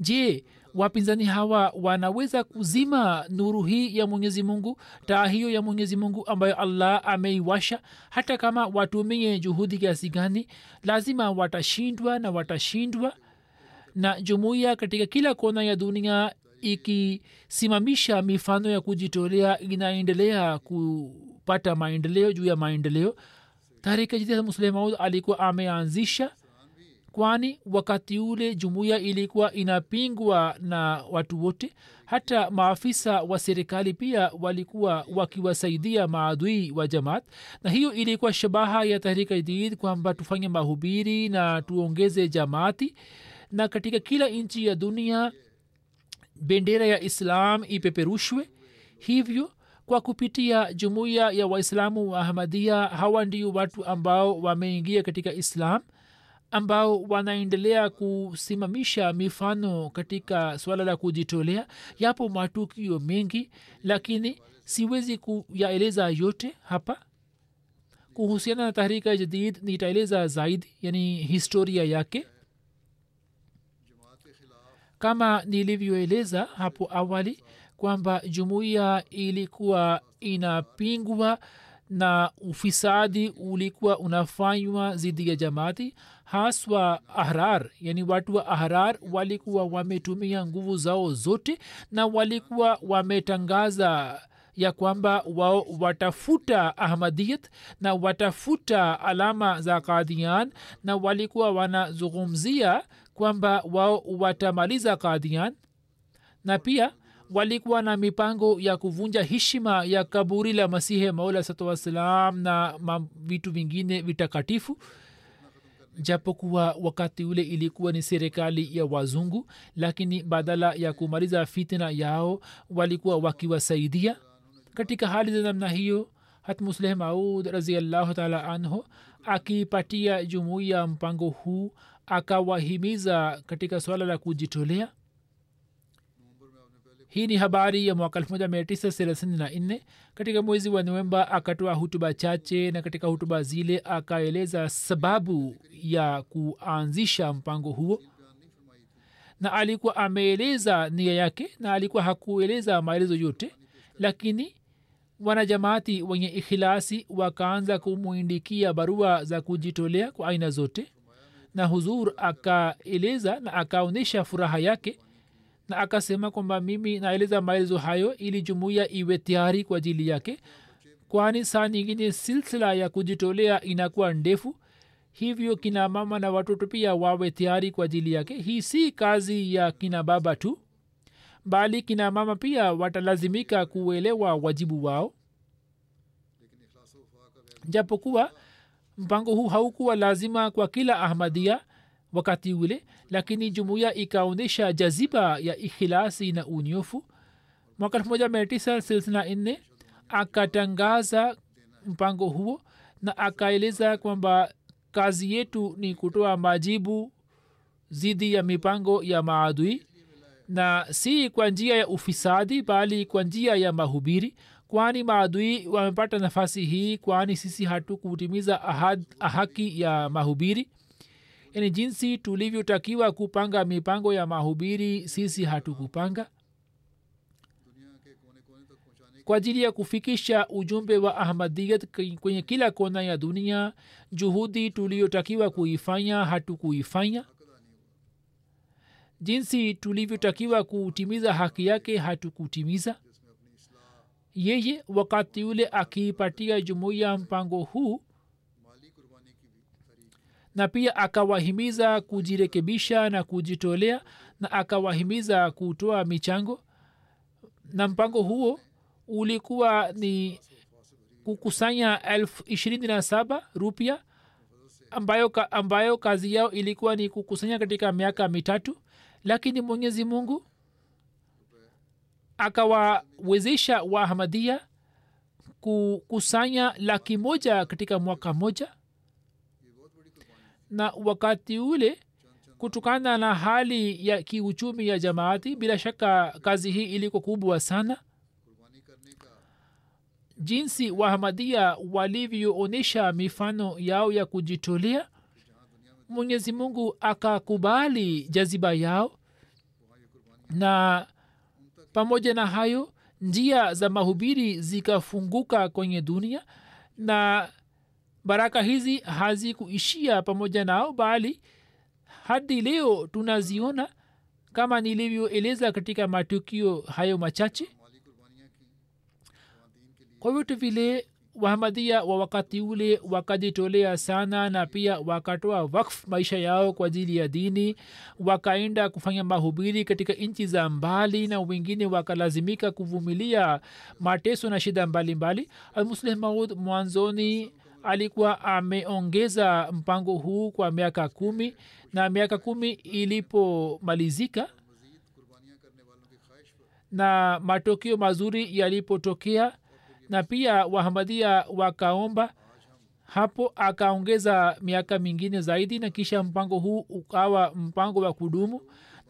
Je wapinzani hawa wanaweza kuzima nuru hii ya mwenyezi mungu taa hiyo ya mwenyezi mungu ambayo allah ameiwasha. Hata kama watumie juhudi kiasi gani lazima watashindwa na watashindwa. Na jumuiya katika kila kona ya dunia ikisimamisha mifano ya kujitolea inaendelea kupata maendeleo juu ya maendeleo. Tarika jidid muslemaud alikuwa ameanzisha kwani wakati ule jumuiya ilikuwa inapingwa na watu wote hata maafisa wa serikali pia walikuwa wakiwasaidia maadui wa jamaat. Na hiyo ilikuwa shabaha ya tahrika jadid kwamba tufanye mahubiri na tuongeze jamaati. Na katika kila nchi ya dunia bendera ya islam ipeperushwe. Hivyo kwa kupitia jumuiya ya waislamu wa ahmadia hawa ndio watu ambao wameingia katika islam ambao wanaendelea kusimamisha mifano katika swala la kujitolea. Yapo matukio mengi lakini siwezi kuyaeleza yote hapa. Kuhusiana na tahrika jadid nitaeleza zaidi yani historia yake. Kama nilivyoeleza hapo awali kwamba jumuiya ilikuwa inapingwa na ufisadi ulikuwa unafanywa zidi ya jamaati haswa ahrar. Yani watu wa ahrar walikuwa wametumia nguvu zao zote na walikuwa wametangaza ya kwamba wao watafuta ahmadiyat na watafuta alama za kadian na walikuwa wanazungumzia kwamba wao watamaliza kadian na pia walikuwa na mipango ya kuvunja heshima ya kaburi la masihi maula satu wassalam na vitu vingine vitakatifu. Japokuwa wakati ule ilikuwa ni serikali ya wazungu lakini badala ya kumaliza fitna yao walikuwa wakiwasaidia. Katika hali za namna hiyo hatmusleh maud raziallahu taala anhu akipatia jumuiya mpango huu akawahimiza katika swala la kujitolea hii ni habari ya mwaka 1934 katika mwezi wa novemba akatoa hutuba chache na katika hutuba zile akaeleza sababu ya kuanzisha mpango huo. Na alikuwa ameeleza nia yake na alikuwa hakueleza maelezo yote lakini wanajamaati wenye ikhilasi wakaanza kumwindikia barua za kujitolea kwa aina zote. Na huzur akaeleza na akaonyesha furaha yake na akasema kwamba mimi naeleza maelezo hayo ili jumuiya iwe tayari kwa ajili yake kwani saa nyingine silsila ya kujitolea inakuwa ndefu hivyo kina mama na watoto pia wawe tayari kwa ajili yake. Hii si kazi ya kina baba tu bali kina mama pia watalazimika kuelewa wajibu wao. Japokuwa mpango huu haukuwa lazima kwa kila ahmadia wakati ule lakini jumuiya ikaonyesha jaziba ya ikhilasi na unyofu. Mwaka 1964 akatangaza mpango huo na akaeleza kwamba kazi yetu ni kutoa majibu dhidi ya mipango ya maadui na si kwa njia ya ufisadi bali kwa njia ya mahubiri kwani maadui wamepata nafasi hii kwani sisi hatukutimiza ahad, haki ya mahubiri yani jinsi tulivyotakiwa kupanga mipango ya mahubiri sisi hatukupanga. Kwa ajili ya kufikisha ujumbe wa ahmadiyat kwenye kila kona ya dunia juhudi tuliyotakiwa kuifanya hatukuifanya. Jinsi tulivyotakiwa kutimiza haki yake hatukutimiza. Yeye wakati ule akiipatia jumuiya mpango huu na pia akawahimiza kujirekebisha na kujitolea na akawahimiza kutoa michango. Na mpango huo ulikuwa ni kukusanya elfu ishirini na saba rupia ambayo, ka, ambayo kazi yao ilikuwa ni kukusanya katika miaka mitatu. Lakini mwenyezi mungu akawawezesha wahamadia kukusanya laki moja katika mwaka moja na wakati ule kutokana na hali ya kiuchumi ya jamaati bila shaka kazi hii iliko kubwa sana. Jinsi wahamadia walivyoonyesha mifano yao ya kujitolea mwenyezi mungu akakubali jaziba yao. Na pamoja na hayo njia za mahubiri zikafunguka kwenye dunia na baraka hizi hazikuishia pamoja nao bali hadi leo tunaziona kama nilivyoeleza katika matukio hayo machache. Kwa vyote vile wahamadia wa wakati ule wakajitolea sana na pia wakatoa wakf maisha yao kwa ajili ya dini wakaenda kufanya mahubiri katika nchi za mbali na wengine wakalazimika kuvumilia mateso na shida mbalimbali. Almuslih maud mwanzoni alikuwa ameongeza mpango huu kwa miaka kumi na miaka kumi ilipomalizika na matokeo mazuri yalipotokea na pia wahamadia wakaomba hapo akaongeza miaka mingine zaidi na kisha mpango huu ukawa mpango wa kudumu.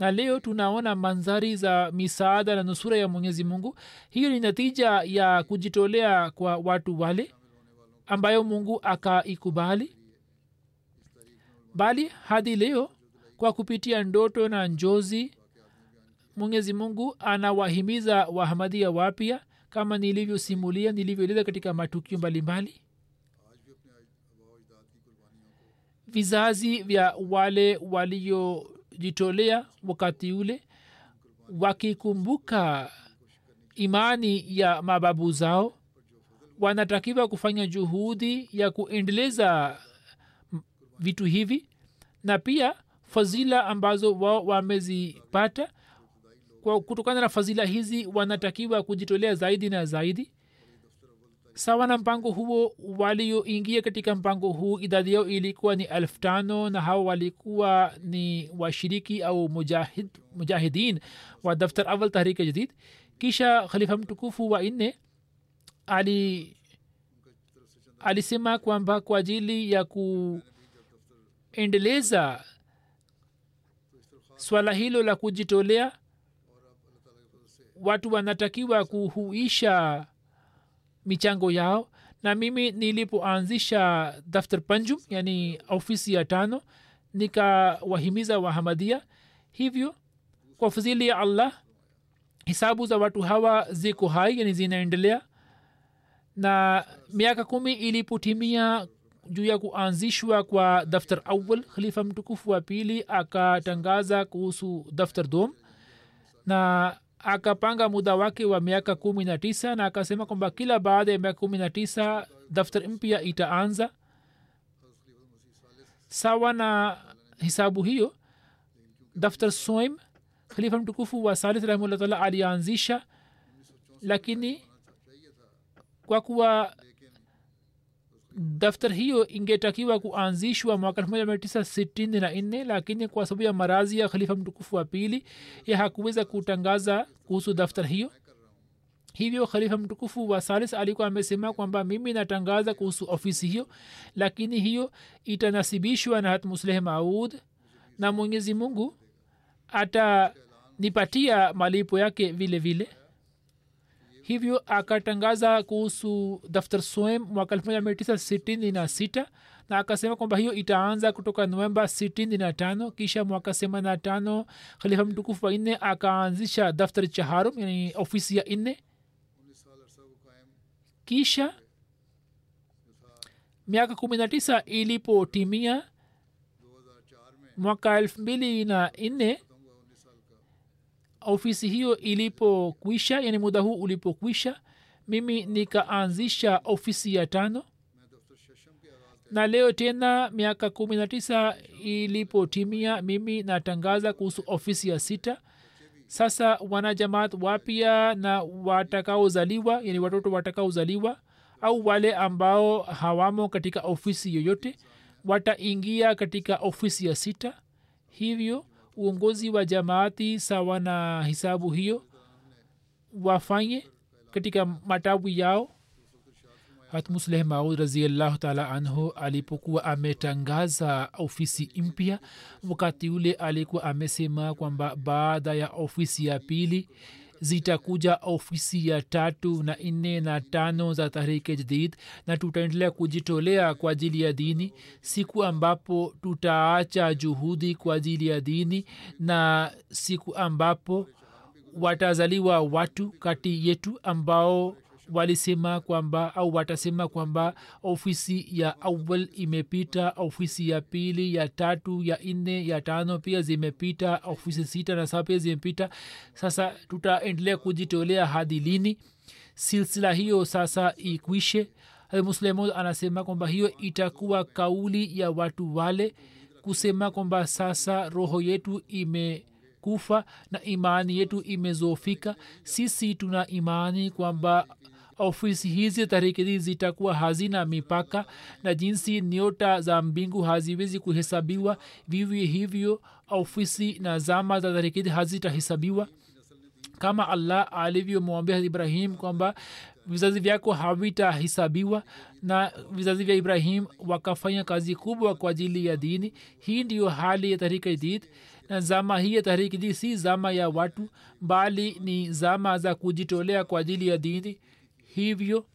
Na leo tunaona mandhari za misaada na nusura ya mwenyezi mungu. Hiyo ni natija ya kujitolea kwa watu wale ambayo mungu akaikubali. Bali hadi leo kwa kupitia ndoto na njozi mwenyezi mungu anawahimiza wahamadia wapya kama nilivyosimulia nilivyoeleza katika matukio mbalimbali. Vizazi vya wale waliojitolea wakati ule wakikumbuka imani ya mababu zao wanatakiwa kufanya juhudi ya kuendeleza vitu hivi na pia fadhila ambazo wao wamezipata. Kutokana na fadhila hizi wanatakiwa kujitolea zaidi na zaidi. Sawa na mpango huo walioingia katika mpango huu idadi yao ilikuwa ni elfu tano na hao walikuwa ni washiriki au mujahid, mujahidin wa daftar awal tahrike jadid kisha khalifa mtukufu wa nne ali alisema kwamba kwa ajili ya kuendeleza swala hilo la kujitolea watu wanatakiwa kuhuisha michango yao. Na mimi nilipoanzisha daftar panjum yani ofisi ya tano nikawahimiza wahamadia. Hivyo kwa fadhili ya allah hisabu za watu hawa ziko hai yani zinaendelea na miaka kumi ilipotimia juu ya kuanzishwa kwa daftar awal khalifa mtukufu wa pili akatangaza kuhusu daftar dom na akapanga muda wake wa miaka kumi na tisa na akasema kwamba kila baada ya miaka kumi na tisa daftar mpya itaanza. Sawa na hisabu hiyo daftar soim khalifa mtukufu wa salith rahimahullah taala alianzisha lakini kwa kuwa daftar hiyo ingetakiwa kuanzishwa mwaka 1964 lakini kwa sababu ya marazi ya khalifa mtukufu wa pili ya hakuweza kutangaza kuhusu daftar hiyo. Hivyo khalifa mtukufu wa salis alikuwa amesema kwamba mimi natangaza kuhusu ofisi hiyo lakini hiyo itanasibishwa na hatmusleh maud na mwenyezi mungu atanipatia malipo yake vile vile hivyo akatangaza kuhusu daftar soem mwaka 1966 na akasema kwamba hiyo itaanza kutoka novemba 65 kisha mwaka 85 khalifa mtukufu wa nne akaanzisha daftar chaharum yani ofisi ya nne. Kisha miaka kumi na tisa ilipotimia mwaka elfu mbili na nne ofisi hiyo ilipokwisha yani muda huu ulipokwisha mimi nikaanzisha ofisi ya tano. Na leo tena miaka kumi na tisa ilipotimia mimi natangaza kuhusu ofisi ya sita. Sasa wanajamaat wapya na watakaozaliwa yani watoto watakaozaliwa au wale ambao hawamo katika ofisi yoyote wataingia katika ofisi ya sita. Hivyo uongozi wa jamaati sawa na hisabu hiyo wafanye katika matabu yao. Hatmusleh maud raziallahu taala anhu alipokuwa ametangaza ofisi mpya wakati ule alikuwa amesema kwamba baada ya ofisi ya pili zitakuja ofisi ya tatu na nne na tano za tahrike jadid na tutaendelea kujitolea kwa ajili ya dini siku ambapo tutaacha juhudi kwa ajili ya dini na siku ambapo watazaliwa watu kati yetu ambao walisema kwamba au watasema kwamba ofisi ya awal imepita ofisi ya pili ya tatu ya nne ya tano pia zimepita ofisi sita na saba pia zimepita. Sasa tutaendelea kujitolea hadi lini? Silsila hiyo sasa ikwishe. Muslemod anasema kwamba hiyo itakuwa kauli ya watu wale kusema kwamba sasa roho yetu ime kufa na imani yetu imezofika. Sisi tuna imani kwamba ofisi hizi tariki zitakuwa hazina mipaka na jinsi nyota za mbingu haziwezi kuhesabiwa vivyo hivyo ofisi na zama za tariki hazitahesabiwa. Kama allah alivyomwambia ibrahim kwamba vizazi vyako havitahesabiwa na vizazi vya ibrahim wakafanya kazi kubwa kwa ajili ya dini. Hii ndiyo hali ya tarikidid na zama hii ya tarikidid si zama ya watu bali ni zama za kujitolea kwa ajili ya dini hivyo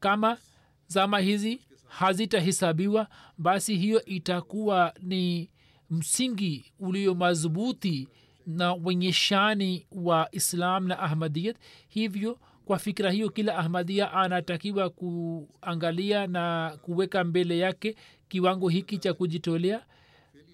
kama zama hizi hazitahesabiwa basi hiyo itakuwa ni msingi ulio madhubuti na wenye shani wa islam na ahmadiyat hivyo kwa fikira hiyo kila ahmadia anatakiwa kuangalia na kuweka mbele yake kiwango hiki cha kujitolea.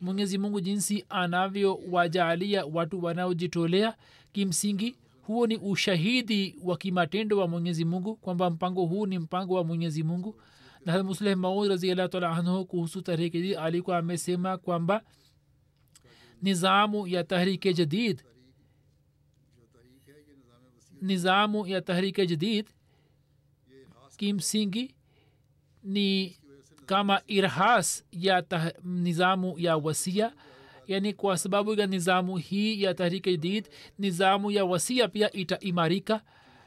Mwenyezi mungu jinsi anavyowajaalia watu wanaojitolea kimsingi huo ni ushahidi wa kimatendo wa mwenyezi mungu kwamba mpango huu ni mpango wa mwenyezi mungu. Na musleh maud raziallahu taala anhu kuhusu tahrike jadid alikuwa amesema kwamba nizamu ya tahrike jadid nizamu ya tahrike jadid kimsingi ni kama irhas ya nizamu ya wasia yani kwa sababu ya nizamu hii ya tahrike jadid nizamu ya wasia pia itaimarika?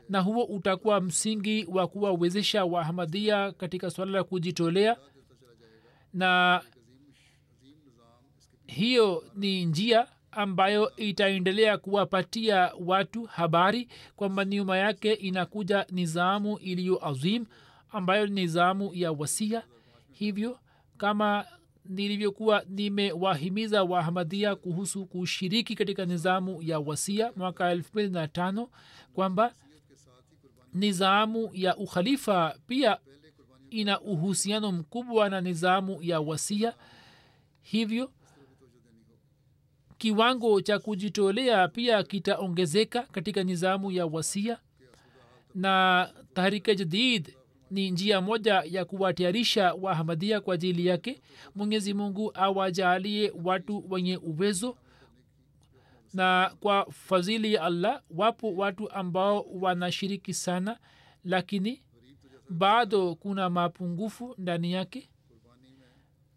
Na huo utakuwa msingi wa kuwawezesha wahamadia katika swala la kujitolea? Na hiyo ni njia ambayo itaendelea kuwapatia watu habari kwamba nyuma yake inakuja nizamu iliyo azim ambayo ni nizamu ya wasia. Hivyo kama nilivyokuwa nimewahimiza waahmadia kuhusu kushiriki katika nizamu ya wasia mwaka elfu mbili na tano kwamba nizamu ya ukhalifa pia ina uhusiano mkubwa na nizamu ya wasia. Hivyo kiwango cha kujitolea pia kitaongezeka katika nizamu ya wasia. Na tahrika jadid ni njia moja ya kuwatayarisha wahamadia kwa ajili yake. Mwenyezi mungu awajaalie watu wenye uwezo na kwa fadhili ya allah wapo watu ambao wanashiriki sana lakini bado kuna mapungufu ndani yake.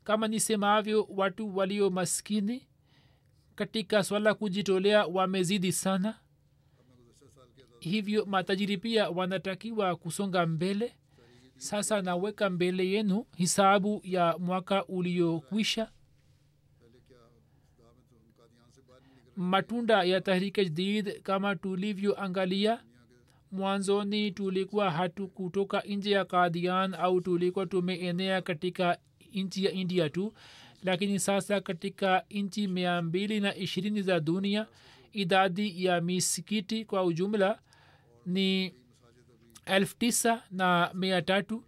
Kama nisemavyo watu walio maskini katika swala kujitolea wamezidi sana. Hivyo matajiri pia wanatakiwa kusonga mbele sasa naweka mbele yenu hisabu ya mwaka uliokwisha. Matunda ya tahrike jdid kama tulivyoangalia mwanzoni tulikuwa hatu kutoka nje ya kadian au tulikuwa tumeenea katika nchi ya india tu lakini sasa katika nchi mia mbili na ishirini za dunia idadi ya misikiti kwa ujumla ni elfu tisa na mia tatu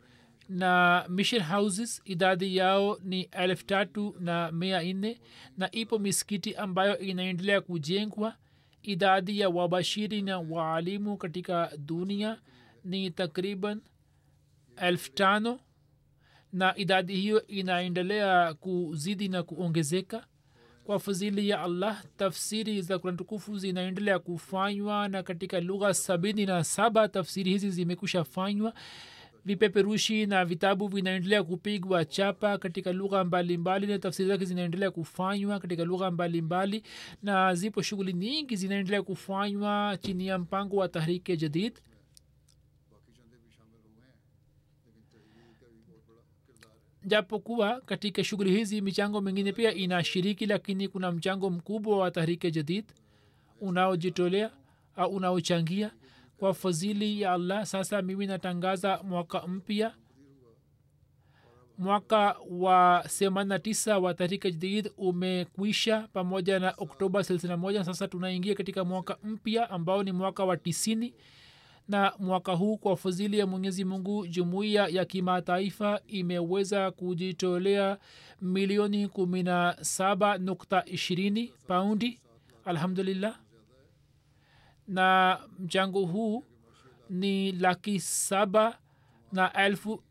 na mission houses idadi yao ni elfu tatu na mia nne na ipo misikiti ambayo inaendelea kujengwa. Idadi ya wabashiri na waalimu katika dunia ni takriban elfu tano na idadi hiyo inaendelea kuzidi na kuongezeka kwa fadhili ya allah tafsiri za kurani tukufu zinaendelea kufanywa na katika lugha sabini na saba tafsiri hizi zimekusha fanywa. Vipeperushi na vitabu vinaendelea kupigwa chapa katika lugha mbalimbali na tafsiri zake zinaendelea kufanywa katika lugha mbalimbali na zipo shughuli nyingi zinaendelea kufanywa chini ya mpango wa tahriki jadid japokuwa katika shughuli hizi michango mingine pia inashiriki lakini kuna mchango mkubwa wa tahrike jadid unaojitolea au unaochangia. Kwa fadhili ya allah sasa mimi natangaza mwaka mpya. Mwaka wa 89 wa tahrike jadid umekwisha pamoja na oktoba 31 sasa tunaingia katika mwaka mpya ambao ni mwaka wa tisini na mwaka huu kwa fadhili ya mwenyezi mungu jumuiya ya kimataifa imeweza kujitolea milioni kumi na saba nukta ishirini paundi. Alhamdulillah. Na mchango huu ni laki saba na elfu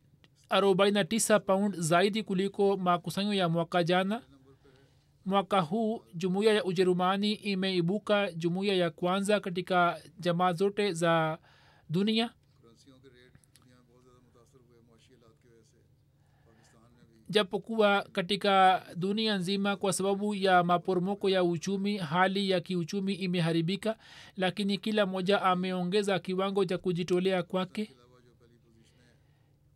arobaini na tisa paund zaidi kuliko makusanyo ya mwaka jana. Mwaka huu jumuiya ya ujerumani imeibuka jumuiya ya kwanza katika jamaa zote za dunia japokuwa katika dunia nzima kwa sababu ya maporomoko ya uchumi hali ya kiuchumi imeharibika lakini kila mmoja ameongeza kiwango cha kujitolea kwake.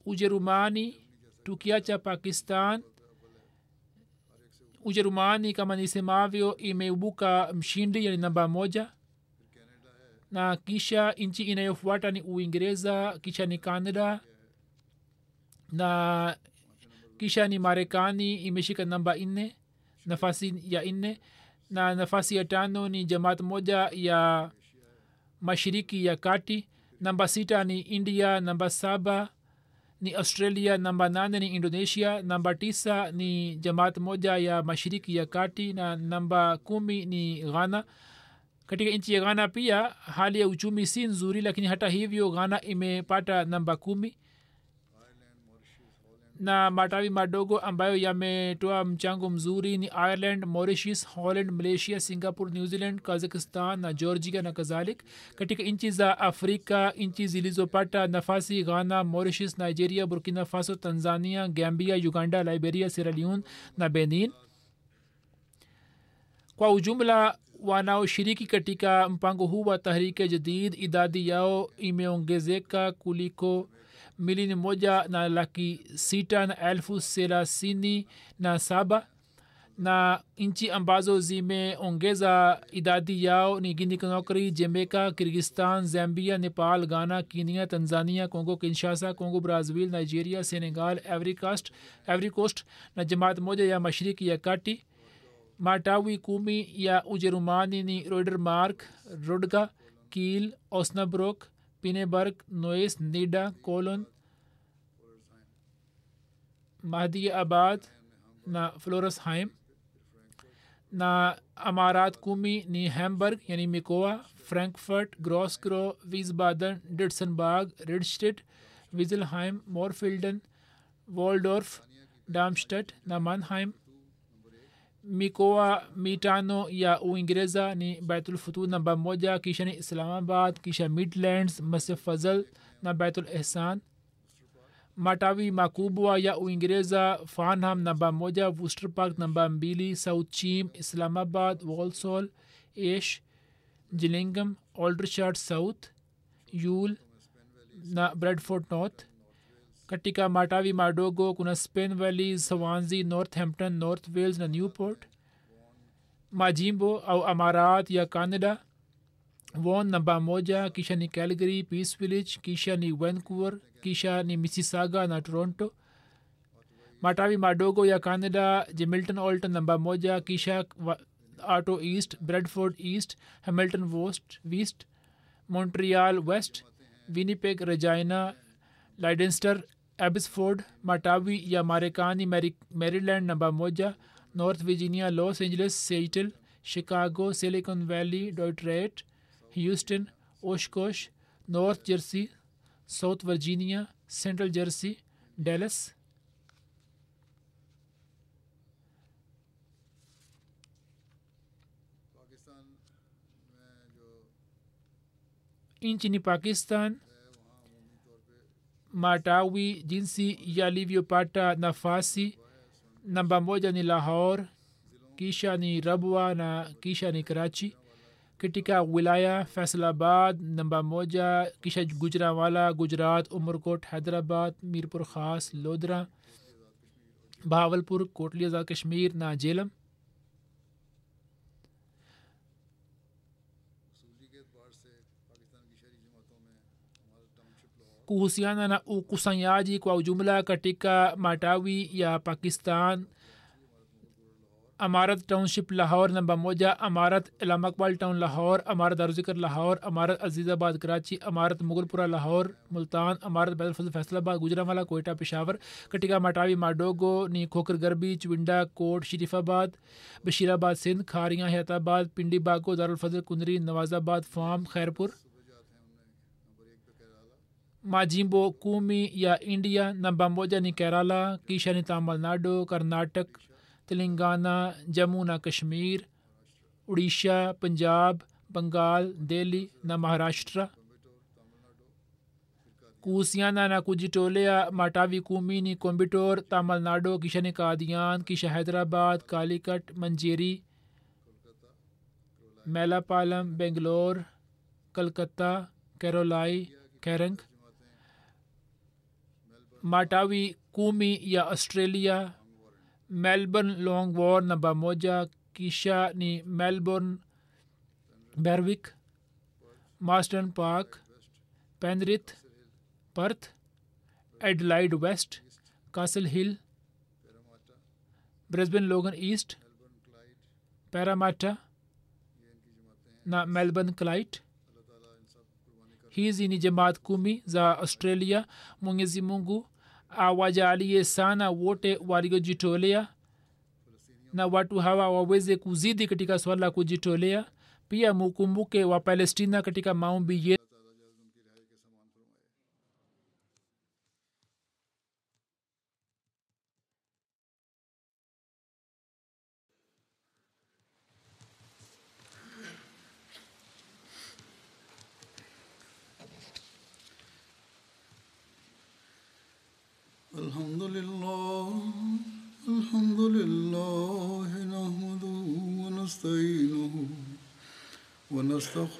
Ujerumani tukiacha pakistan ujerumani kama nisemavyo imeibuka mshindi yani namba moja na kisha nchi inayofuata ni uingereza kisha ni canada na kisha ni marekani imeshika namba nne nafasi ya nne na nafasi ya tano ni jamaat moja ya mashiriki ya kati namba sita ni india namba saba ni australia namba nane ni indonesia namba tisa ni jamaat moja ya mashiriki ya kati na namba kumi ni ghana katika nchi ya ghana pia hali ya uchumi si nzuri lakini hata hivyo ghana imepata namba kumi na matawi madogo ambayo yametoa mchango mzuri ni ireland mauritius holland malaysia singapore new zealand kazakistan na georgia na kadhalik. Katika nchi za afrika nchi zilizopata nafasi ghana mauritius nigeria burkina faso tanzania gambia uganda liberia sierra leone na benin. Kwa ujumla wanaoshiriki katika mpango huu wa tahrike jadid idadi yao imeongezeka kuliko milioni moja na laki sita na elfu thelathini na saba. Na nchi ambazo zimeongeza idadi yao ni gini konakri jemeka kirgistan zambia nepal ghana kenya tanzania kongo kinshasa kongo brazil nigeria senegal every coast, every coast na jamaat moja ya mashiriki ya kati ماٹاوی کومی یا اجرمانینی روڈر مارک روڈگا کیل اوسنبروک پینیبرگ نوئس نیڈا کولن مہدی آباد نا فلورس ہائم نا امارات کومی نی ہیمبرگ یعنی میکوا فرینکفرٹ گروس گرو ویز بادن ڈٹسن باغ ریڈسٹٹ ویزل ہائم مورفیلڈن والڈورف ڈامسٹٹ نا منہائم mikoa mitano ya uingereza ni baitulfutu namba moja kisha ni islamabad kisha midlands masjid fazal na baitul matawi makubwa ya uingereza farnham namba moja worcester park namba mbili south chim islamabad walsall ash gillingham aldershot south yul na bradford north katika matawi madogo kuna spain valley swansea northampton north wales na newport. Majimbo au amarat ya canada won namba moja kisha ni calgary peace village kisha ni vancouver kisha ni mississauga na toronto. Matawi madogo ya canada jamilton alton namba moja kisha auto east bradford east hamilton west west montreal west winnipeg regina lidenster لائڈنسٹر ایبسفورڈ ماٹاوی یا ماریکانی میری لینڈ نمبا موجہ نارتھ ویجینیا لاس اینجلس سیٹل شکاگو سلیکن ویلی ڈوٹریٹ ہیوسٹن اوشکوش نارتھ جرسی ساؤتھ ورجینیا سینٹرل جرسی ڈیلس۔ ان چینی پاکستان Matawi jinsi yalivyopata nafasi. Namba moja ni lahor kisha ni rabwa na kisha ni karachi. Katika ولایہ فیصل آباد نمبر موجہ کشا گجرا والا گجرات عمر کوٹ حیدرآباد میرپور خاص لودھرا بہاول پور کوٹلی آزاد کشمیر ناجیلم کوحسیانہ نہ اوکسیاجی کو جملہ کا ٹکہ ماٹاوی یا پاکستان امارت ٹاؤن شپ لاہور نمبر موجہ امارت علامہ اقبال ٹاؤن لاہور امارت دارالذکر لاہور امارت عزیز آباد کراچی امارت مغل پورہ لاہور ملتان امارت بیت الفضل فیصل آباد گجرا کوئٹہ پشاور کٹیکا ماٹاوی ماڈوگو نی کھوکر گربی چونڈا کوٹ شریف آباد بشیر آباد سندھ کھاریاں حیات آباد پنڈی باکو دارالفضل کنری نواز آباد فام خیرپور majimbo kumi ya India. Namba moja ni Kerala, kisha ni Tamil Nadu, Karnataka, تلنگانہ جموں نہ کشمیر اڑیشہ پنجاب بنگال دہلی نہ مہاراشٹرا کوسیانہ نہ کجی ٹولیا ماٹاوی قومی نی کومبٹور تامل ناڈو کشن قادیان کشن حیدرآباد کالی کٹ منجیری میلا پالم بنگلور کلکتہ کیرولائی کیرنگ kumi ya australia melbourne long war namba moja kisha ni melbourne berwick marston park penrith perth adelaide west castle hill brisbane logan east parramatta na melbourne clyde hizi ni jamaat kumi za australia mwenyezi mungu awajalie sana wote waliojitolea na watu hawa waweze kuzidi katika swala la kujitolea. Pia mukumbuke wa palestina katika maombi yetu